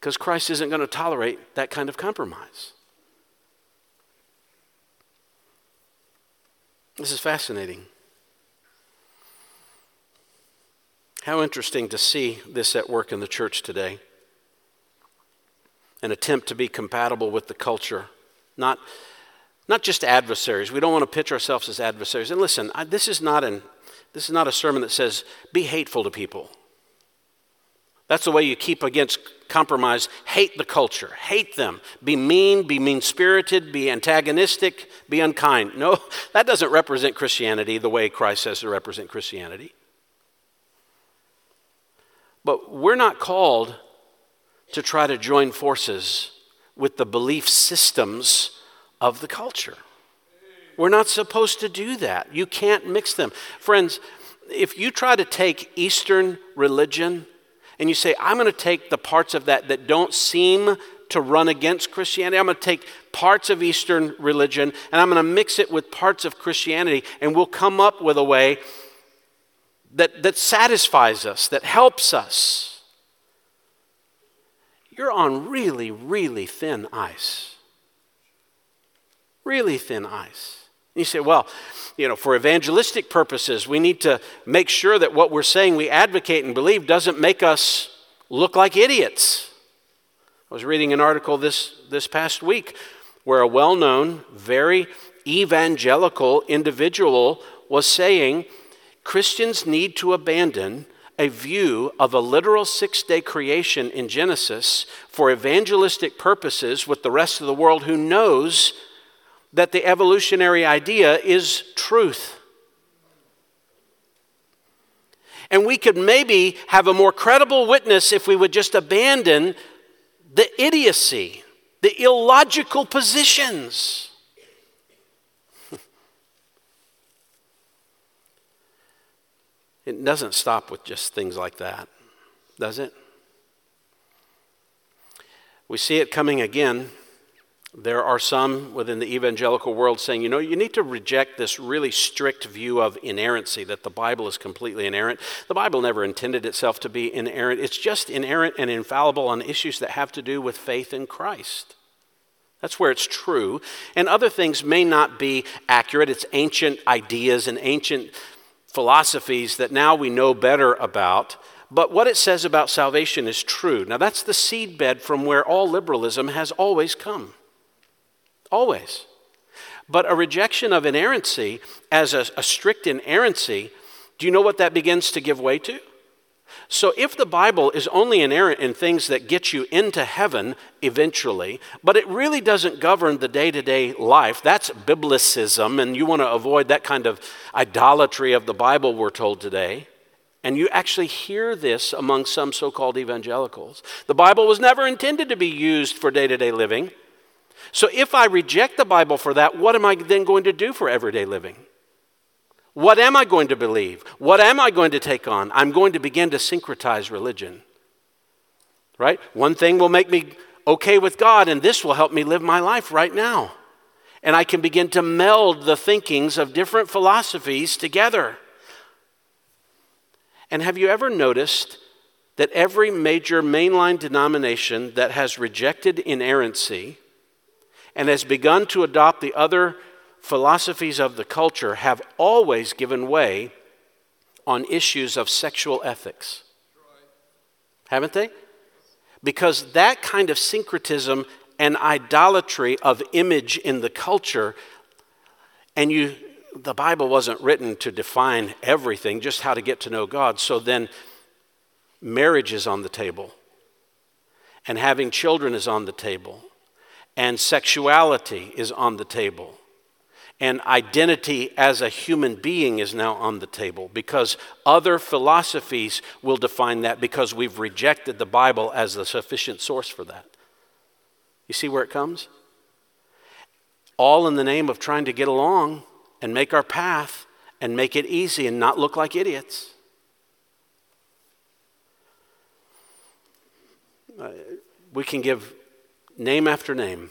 Because Christ isn't going to tolerate that kind of compromise. This is fascinating. How interesting to see this at work in the church today. An attempt to be compatible with the culture, not, not just adversaries. We don't want to pitch ourselves as adversaries. And listen, I, this is not an this is not a sermon that says, be hateful to people. That's the way you keep against compromise. Hate the culture, hate them. Be mean, be mean spirited, be antagonistic, be unkind. No, that doesn't represent Christianity the way Christ says to represent Christianity. But we're not called to try to join forces with the belief systems of the culture. We're not supposed to do that. You can't mix them. Friends, if you try to take Eastern religion and you say, I'm going to take the parts of that that don't seem to run against Christianity, I'm going to take parts of Eastern religion and I'm going to mix it with parts of Christianity, and we'll come up with a way that, that satisfies us, that helps us. You're on really, really thin ice. Really thin ice. You say, well, you know, for evangelistic purposes, we need to make sure that what we're saying we advocate and believe doesn't make us look like idiots. I was reading an article this, this past week where a well known, very evangelical individual was saying Christians need to abandon a view of a literal six day creation in Genesis for evangelistic purposes with the rest of the world who knows that the evolutionary idea is truth. And we could maybe have a more credible witness if we would just abandon the idiocy, the illogical positions. it doesn't stop with just things like that, does it? We see it coming again there are some within the evangelical world saying, you know, you need to reject this really strict view of inerrancy, that the Bible is completely inerrant. The Bible never intended itself to be inerrant, it's just inerrant and infallible on issues that have to do with faith in Christ. That's where it's true. And other things may not be accurate. It's ancient ideas and ancient philosophies that now we know better about. But what it says about salvation is true. Now, that's the seedbed from where all liberalism has always come. Always. But a rejection of inerrancy as a, a strict inerrancy, do you know what that begins to give way to? So, if the Bible is only inerrant in things that get you into heaven eventually, but it really doesn't govern the day to day life, that's biblicism, and you want to avoid that kind of idolatry of the Bible, we're told today. And you actually hear this among some so called evangelicals. The Bible was never intended to be used for day to day living. So if I reject the Bible for that, what am I then going to do for everyday living? What am I going to believe? What am I going to take on? I'm going to begin to syncretize religion. Right? One thing will make me okay with God, and this will help me live my life right now. And I can begin to meld the thinkings of different philosophies together. And have you ever noticed that every major mainline denomination that has rejected inerrancy and has begun to adopt the other philosophies of the culture have always given way on issues of sexual ethics. Haven't they? Because that kind of syncretism and idolatry of image in the culture, and you, the Bible wasn't written to define everything, just how to get to know God. So then marriage is on the table, and having children is on the table, and sexuality is on the table and identity as a human being is now on the table because other philosophies will define that because we've rejected the Bible as the sufficient source for that. You see where it comes? All in the name of trying to get along and make our path and make it easy and not look like idiots. Uh, we can give name after name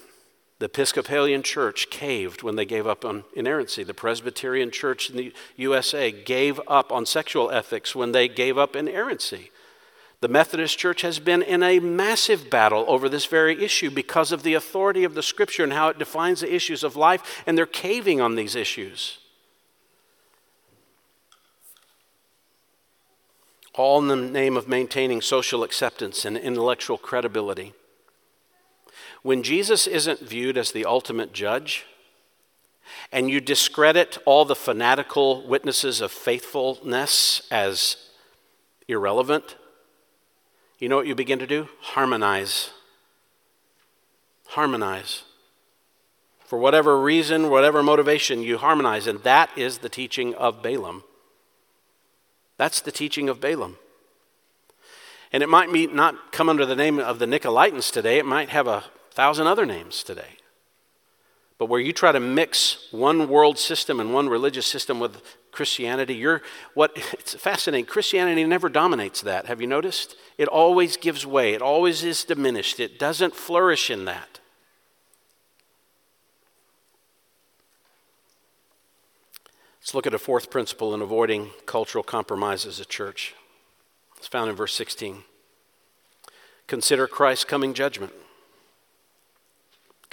the Episcopalian Church caved when they gave up on inerrancy. The Presbyterian Church in the USA gave up on sexual ethics when they gave up inerrancy. The Methodist Church has been in a massive battle over this very issue because of the authority of the Scripture and how it defines the issues of life, and they're caving on these issues. All in the name of maintaining social acceptance and intellectual credibility. When Jesus isn't viewed as the ultimate judge, and you discredit all the fanatical witnesses of faithfulness as irrelevant, you know what you begin to do? Harmonize. Harmonize. For whatever reason, whatever motivation, you harmonize. And that is the teaching of Balaam. That's the teaching of Balaam. And it might be not come under the name of the Nicolaitans today, it might have a thousand other names today. But where you try to mix one world system and one religious system with Christianity, you're what it's fascinating. Christianity never dominates that. Have you noticed? It always gives way. It always is diminished. It doesn't flourish in that. Let's look at a fourth principle in avoiding cultural compromise as a church. It's found in verse 16. Consider Christ's coming judgment.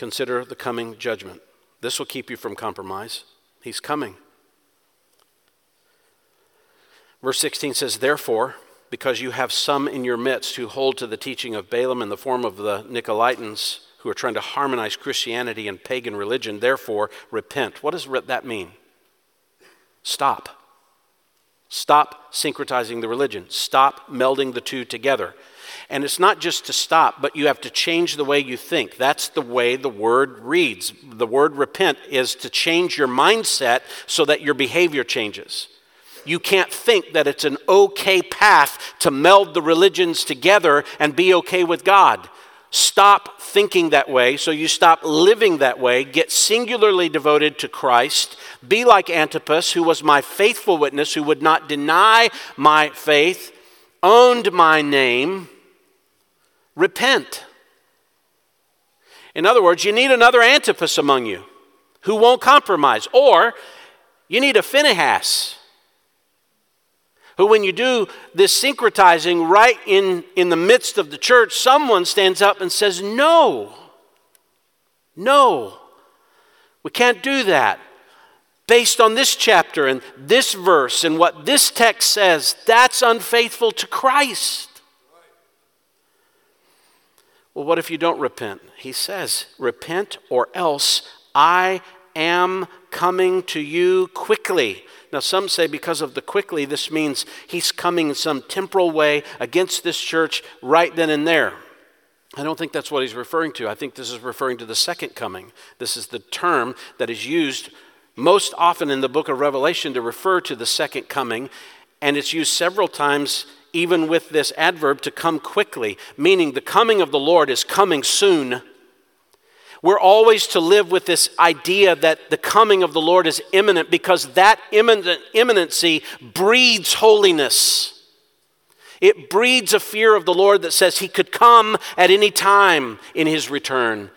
Consider the coming judgment. This will keep you from compromise. He's coming. Verse 16 says, Therefore, because you have some in your midst who hold to the teaching of Balaam in the form of the Nicolaitans, who are trying to harmonize Christianity and pagan religion, therefore repent. What does that mean? Stop. Stop syncretizing the religion. Stop melding the two together. And it's not just to stop, but you have to change the way you think. That's the way the word reads. The word repent is to change your mindset so that your behavior changes. You can't think that it's an okay path to meld the religions together and be okay with God. Stop thinking that way so you stop living that way. Get singularly devoted to Christ. Be like Antipas, who was my faithful witness, who would not deny my faith, owned my name repent. In other words, you need another Antipas among you who won't compromise. Or you need a Phinehas who, when you do this syncretizing right in, in the midst of the church, someone stands up and says, No, no, we can't do that. Based on this chapter and this verse and what this text says, that's unfaithful to Christ. Well, what if you don't repent? He says, Repent or else I am coming to you quickly. Now, some say because of the quickly, this means he's coming in some temporal way against this church right then and there. I don't think that's what he's referring to. I think this is referring to the second coming. This is the term that is used most often in the book of Revelation to refer to the second coming, and it's used several times even with this adverb to come quickly, meaning the coming of the Lord is coming soon. We're always to live with this idea that the coming of the Lord is imminent because that imminent, imminency breeds holiness. It breeds a fear of the Lord that says he could come at any time in his return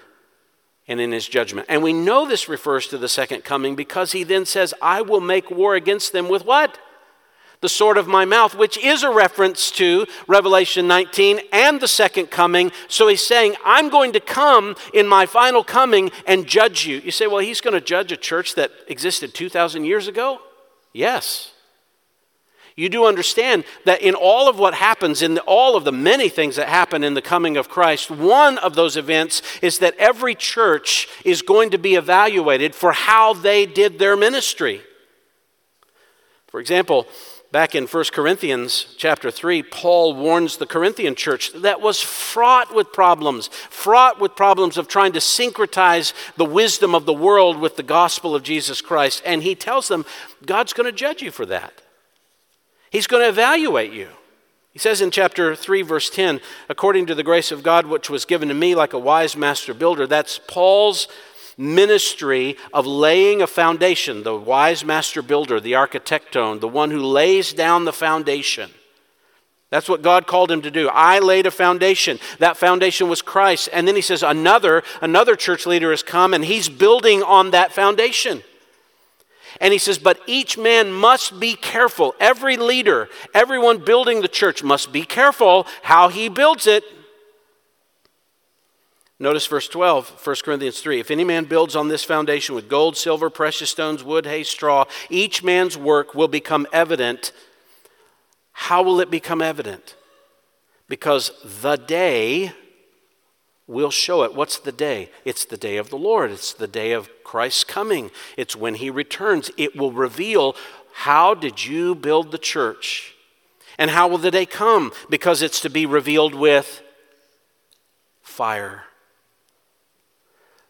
and in his judgment. And we know this refers to the second coming because he then says, I will make war against them with what? The sword of my mouth, which is a reference to Revelation 19 and the second coming. So he's saying, I'm going to come in my final coming and judge you. You say, well, he's going to judge a church that existed 2,000 years ago? Yes. You do understand that in all of what happens, in all of the many things that happen in the coming of Christ, one of those events is that every church is going to be evaluated for how they did their ministry. For example, Back in 1 Corinthians chapter 3, Paul warns the Corinthian church that was fraught with problems, fraught with problems of trying to syncretize the wisdom of the world with the gospel of Jesus Christ. And he tells them, God's going to judge you for that. He's going to evaluate you. He says in chapter 3, verse 10, according to the grace of God which was given to me like a wise master builder, that's Paul's ministry of laying a foundation, the wise master builder, the architecton, the one who lays down the foundation. That's what God called him to do. I laid a foundation. That foundation was Christ. And then he says another another church leader has come and he's building on that foundation. And he says, but each man must be careful. Every leader, everyone building the church must be careful how he builds it. Notice verse 12, 1 Corinthians 3. If any man builds on this foundation with gold, silver, precious stones, wood, hay, straw, each man's work will become evident. How will it become evident? Because the day will show it. What's the day? It's the day of the Lord. It's the day of Christ's coming. It's when he returns. It will reveal how did you build the church? And how will the day come? Because it's to be revealed with fire.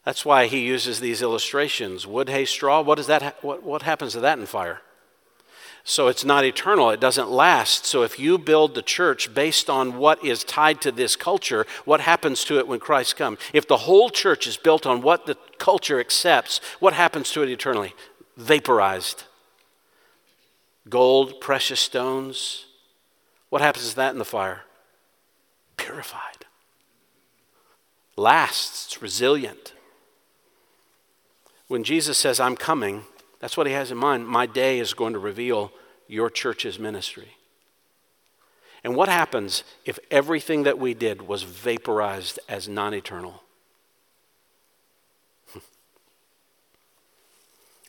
That's why he uses these illustrations. Wood, hay, straw, what, is that ha- what, what happens to that in fire? So it's not eternal, it doesn't last. So if you build the church based on what is tied to this culture, what happens to it when Christ comes? If the whole church is built on what the culture accepts, what happens to it eternally? Vaporized. Gold, precious stones. What happens to that in the fire? Purified. Lasts, it's resilient. When Jesus says, I'm coming, that's what he has in mind. My day is going to reveal your church's ministry. And what happens if everything that we did was vaporized as non eternal?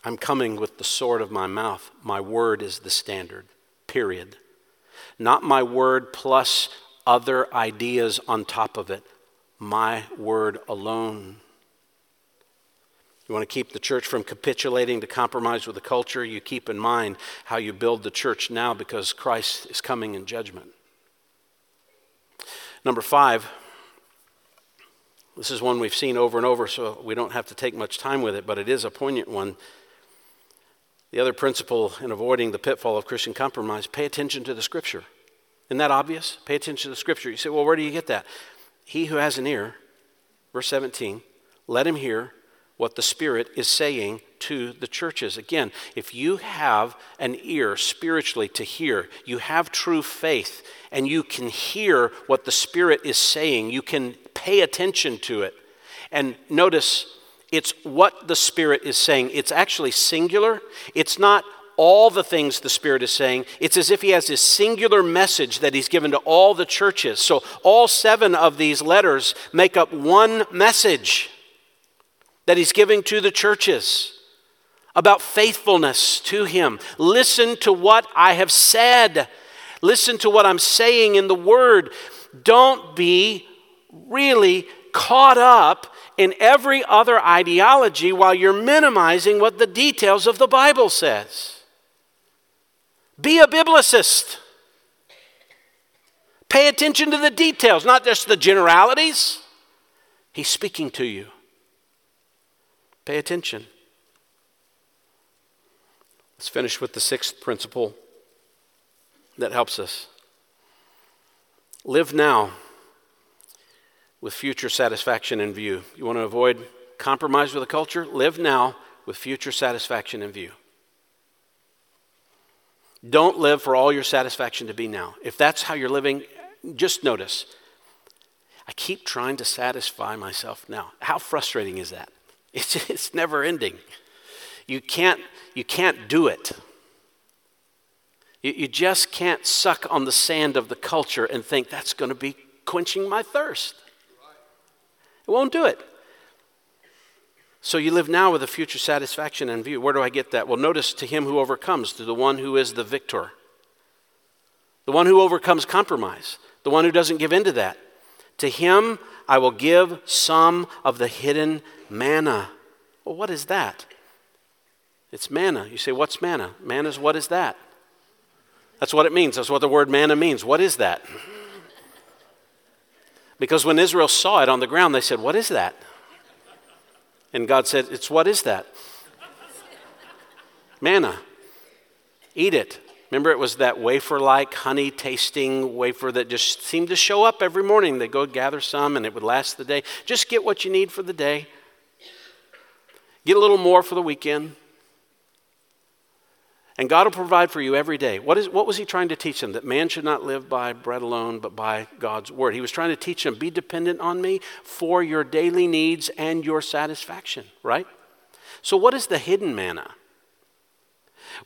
I'm coming with the sword of my mouth. My word is the standard, period. Not my word plus other ideas on top of it. My word alone. You want to keep the church from capitulating to compromise with the culture, you keep in mind how you build the church now because Christ is coming in judgment. Number five, this is one we've seen over and over, so we don't have to take much time with it, but it is a poignant one. The other principle in avoiding the pitfall of Christian compromise pay attention to the scripture. Isn't that obvious? Pay attention to the scripture. You say, well, where do you get that? He who has an ear, verse 17, let him hear what the Spirit is saying to the churches. Again, if you have an ear spiritually to hear, you have true faith, and you can hear what the Spirit is saying, you can pay attention to it. And notice, it's what the Spirit is saying. It's actually singular. It's not all the things the Spirit is saying. It's as if He has this singular message that He's given to all the churches. So all seven of these letters make up one message that he's giving to the churches about faithfulness to him. Listen to what I have said. Listen to what I'm saying in the word. Don't be really caught up in every other ideology while you're minimizing what the details of the Bible says. Be a biblicist. Pay attention to the details, not just the generalities. He's speaking to you. Pay attention. Let's finish with the sixth principle that helps us. Live now with future satisfaction in view. You want to avoid compromise with the culture? Live now with future satisfaction in view. Don't live for all your satisfaction to be now. If that's how you're living, just notice I keep trying to satisfy myself now. How frustrating is that? It's, it's never ending. You can't, you can't do it. You, you just can't suck on the sand of the culture and think that's going to be quenching my thirst. It won't do it. So you live now with a future satisfaction in view. Where do I get that? Well, notice to him who overcomes, to the one who is the victor, the one who overcomes compromise, the one who doesn't give in to that. To him I will give some of the hidden manna. Well, what is that? It's manna. You say, What's manna? Manna is what is that? That's what it means. That's what the word manna means. What is that? Because when Israel saw it on the ground, they said, What is that? And God said, It's what is that? Manna. Eat it. Remember, it was that wafer like, honey tasting wafer that just seemed to show up every morning. They'd go gather some and it would last the day. Just get what you need for the day, get a little more for the weekend. And God will provide for you every day. What, is, what was he trying to teach them? That man should not live by bread alone, but by God's word. He was trying to teach them be dependent on me for your daily needs and your satisfaction, right? So, what is the hidden manna?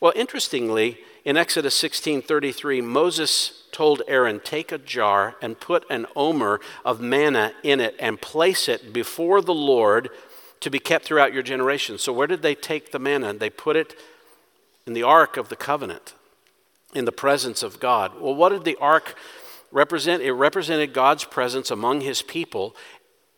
Well, interestingly, in Exodus 16 33, Moses told Aaron, Take a jar and put an omer of manna in it and place it before the Lord to be kept throughout your generations. So, where did they take the manna? They put it in the Ark of the Covenant, in the presence of God. Well, what did the Ark represent? It represented God's presence among his people.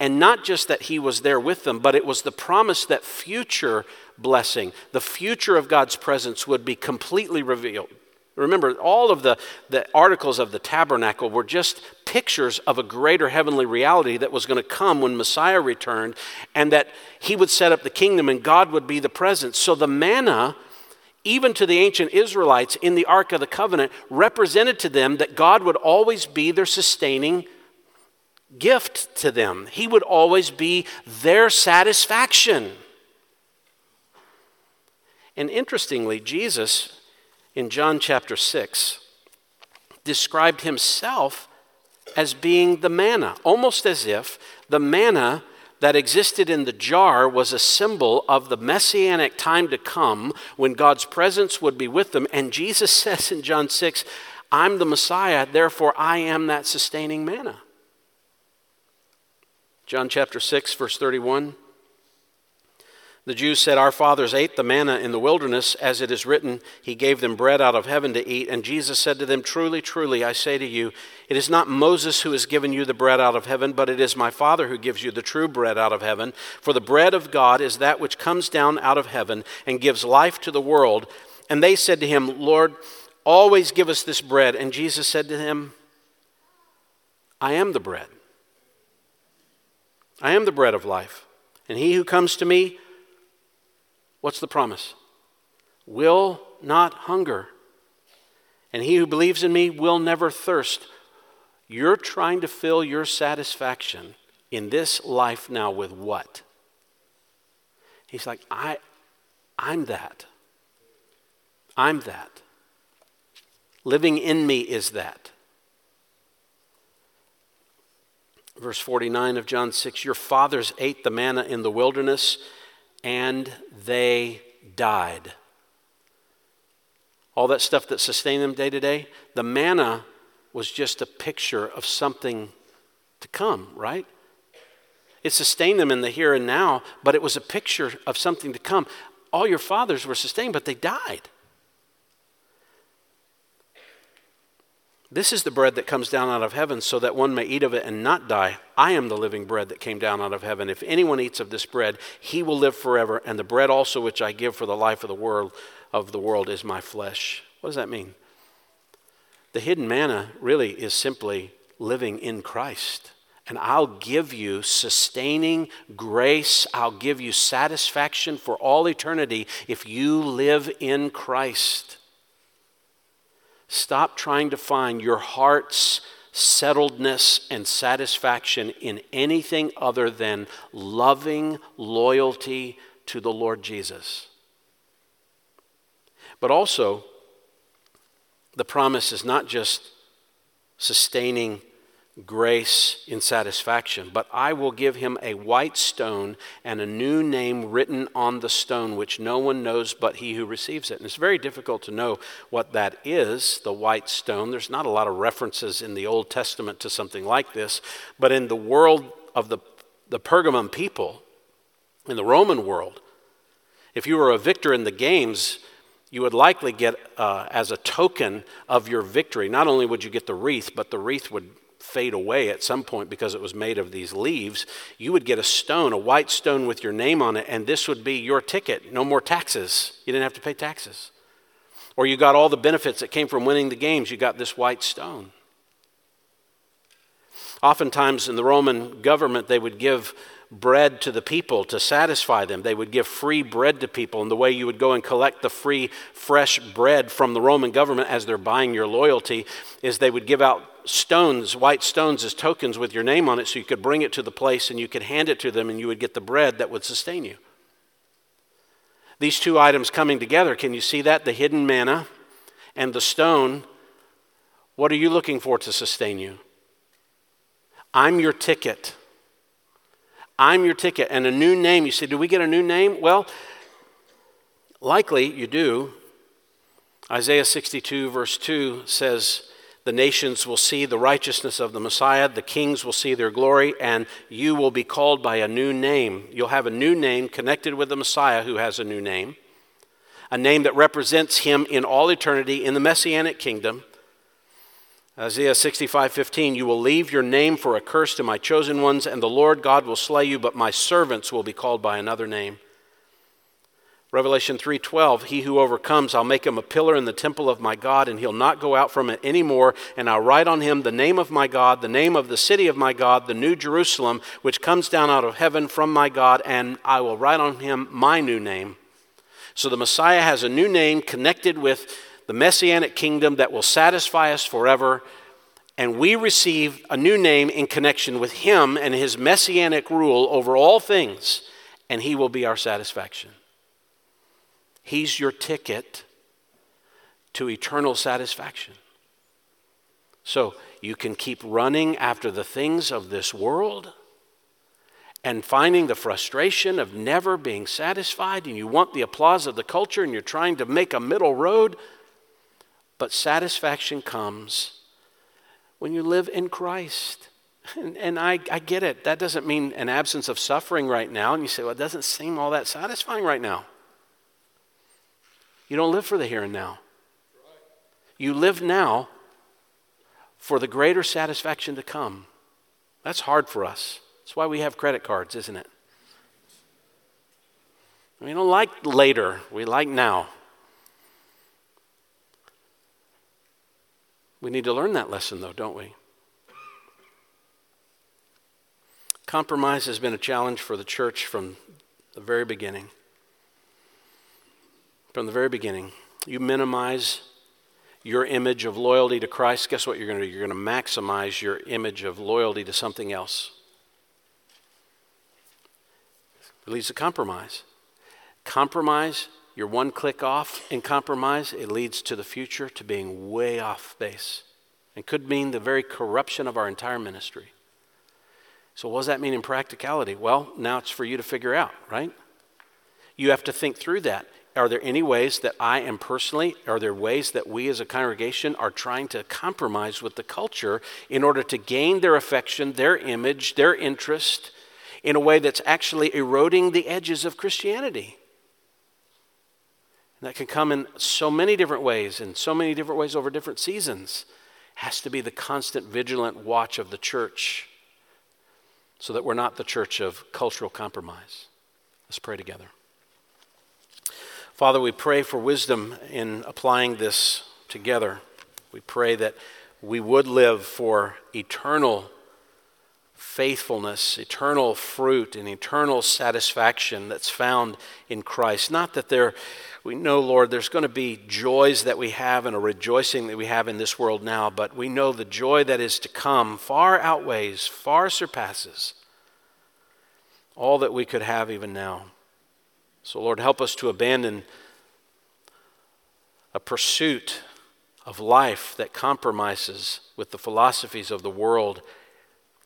And not just that he was there with them, but it was the promise that future blessing, the future of God's presence would be completely revealed. Remember, all of the, the articles of the tabernacle were just pictures of a greater heavenly reality that was going to come when Messiah returned, and that he would set up the kingdom and God would be the presence. So the manna even to the ancient Israelites in the Ark of the Covenant, represented to them that God would always be their sustaining gift to them. He would always be their satisfaction. And interestingly, Jesus in John chapter 6 described himself as being the manna, almost as if the manna that existed in the jar was a symbol of the messianic time to come when God's presence would be with them. And Jesus says in John 6, I'm the Messiah, therefore I am that sustaining manna. John chapter 6, verse 31. The Jews said, Our fathers ate the manna in the wilderness, as it is written, He gave them bread out of heaven to eat. And Jesus said to them, Truly, truly, I say to you, it is not Moses who has given you the bread out of heaven, but it is my Father who gives you the true bread out of heaven. For the bread of God is that which comes down out of heaven and gives life to the world. And they said to him, Lord, always give us this bread. And Jesus said to him, I am the bread. I am the bread of life. And he who comes to me, What's the promise? Will not hunger. And he who believes in me will never thirst. You're trying to fill your satisfaction in this life now with what? He's like, I, I'm that. I'm that. Living in me is that. Verse 49 of John 6 Your fathers ate the manna in the wilderness and they died. All that stuff that sustained them day to day, the manna was just a picture of something to come, right? It sustained them in the here and now, but it was a picture of something to come. All your fathers were sustained, but they died. This is the bread that comes down out of heaven, so that one may eat of it and not die. I am the living bread that came down out of heaven. If anyone eats of this bread, he will live forever. And the bread also which I give for the life of the world of the world is my flesh. What does that mean? The hidden manna really is simply living in Christ. And I'll give you sustaining grace. I'll give you satisfaction for all eternity if you live in Christ. Stop trying to find your heart's settledness and satisfaction in anything other than loving loyalty to the Lord Jesus. But also, the promise is not just sustaining grace in satisfaction. But I will give him a white stone and a new name written on the stone, which no one knows but he who receives it. And it's very difficult to know what that is, the white stone. There's not a lot of references in the Old Testament to something like this, but in the world of the, the Pergamum people, in the Roman world, if you were a victor in the games, you would likely get, uh, as a token of your victory, not only would you get the wreath, but the wreath would fade away at some point because it was made of these leaves, you would get a stone, a white stone with your name on it, and this would be your ticket. No more taxes. You didn't have to pay taxes. Or you got all the benefits that came from winning the games, you got this white stone. Oftentimes in the Roman government, they would give bread to the people to satisfy them. They would give free bread to people. And the way you would go and collect the free, fresh bread from the Roman government as they're buying your loyalty is they would give out stones, white stones, as tokens with your name on it so you could bring it to the place and you could hand it to them and you would get the bread that would sustain you. These two items coming together, can you see that? The hidden manna and the stone. What are you looking for to sustain you? I'm your ticket. I'm your ticket. And a new name. You say, Do we get a new name? Well, likely you do. Isaiah 62, verse 2 says, The nations will see the righteousness of the Messiah, the kings will see their glory, and you will be called by a new name. You'll have a new name connected with the Messiah who has a new name, a name that represents him in all eternity in the messianic kingdom. Isaiah 65:15 You will leave your name for a curse to my chosen ones and the Lord God will slay you but my servants will be called by another name. Revelation 3:12 He who overcomes I'll make him a pillar in the temple of my God and he'll not go out from it anymore and I'll write on him the name of my God the name of the city of my God the new Jerusalem which comes down out of heaven from my God and I will write on him my new name. So the Messiah has a new name connected with the messianic kingdom that will satisfy us forever. And we receive a new name in connection with him and his messianic rule over all things, and he will be our satisfaction. He's your ticket to eternal satisfaction. So you can keep running after the things of this world and finding the frustration of never being satisfied, and you want the applause of the culture, and you're trying to make a middle road. But satisfaction comes when you live in Christ. And, and I, I, get it. That doesn't mean an absence of suffering right now. And you say, well, it doesn't seem all that satisfying right now. You don't live for the here and now. You live now for the greater satisfaction to come. That's hard for us. That's why we have credit cards, isn't it? We don't like later, we like now. We need to learn that lesson, though, don't we? Compromise has been a challenge for the church from the very beginning. From the very beginning. You minimize your image of loyalty to Christ, guess what you're going to do? You're going to maximize your image of loyalty to something else. It leads to compromise. Compromise you're one click off in compromise, it leads to the future to being way off base. and could mean the very corruption of our entire ministry. So, what does that mean in practicality? Well, now it's for you to figure out, right? You have to think through that. Are there any ways that I am personally, are there ways that we as a congregation are trying to compromise with the culture in order to gain their affection, their image, their interest in a way that's actually eroding the edges of Christianity? And that can come in so many different ways, in so many different ways over different seasons, has to be the constant vigilant watch of the church so that we're not the church of cultural compromise. Let's pray together. Father, we pray for wisdom in applying this together. We pray that we would live for eternal faithfulness, eternal fruit, and eternal satisfaction that's found in Christ. Not that there, we know, Lord, there's going to be joys that we have and a rejoicing that we have in this world now, but we know the joy that is to come far outweighs, far surpasses all that we could have even now. So, Lord, help us to abandon a pursuit of life that compromises with the philosophies of the world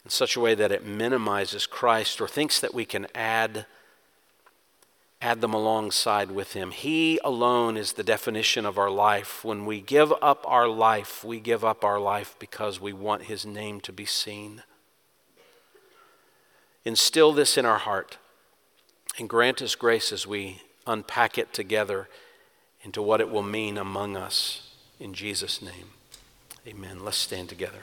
in such a way that it minimizes Christ or thinks that we can add add them alongside with him. He alone is the definition of our life. When we give up our life, we give up our life because we want his name to be seen. Instill this in our heart and grant us grace as we unpack it together into what it will mean among us. In Jesus' name, amen. Let's stand together.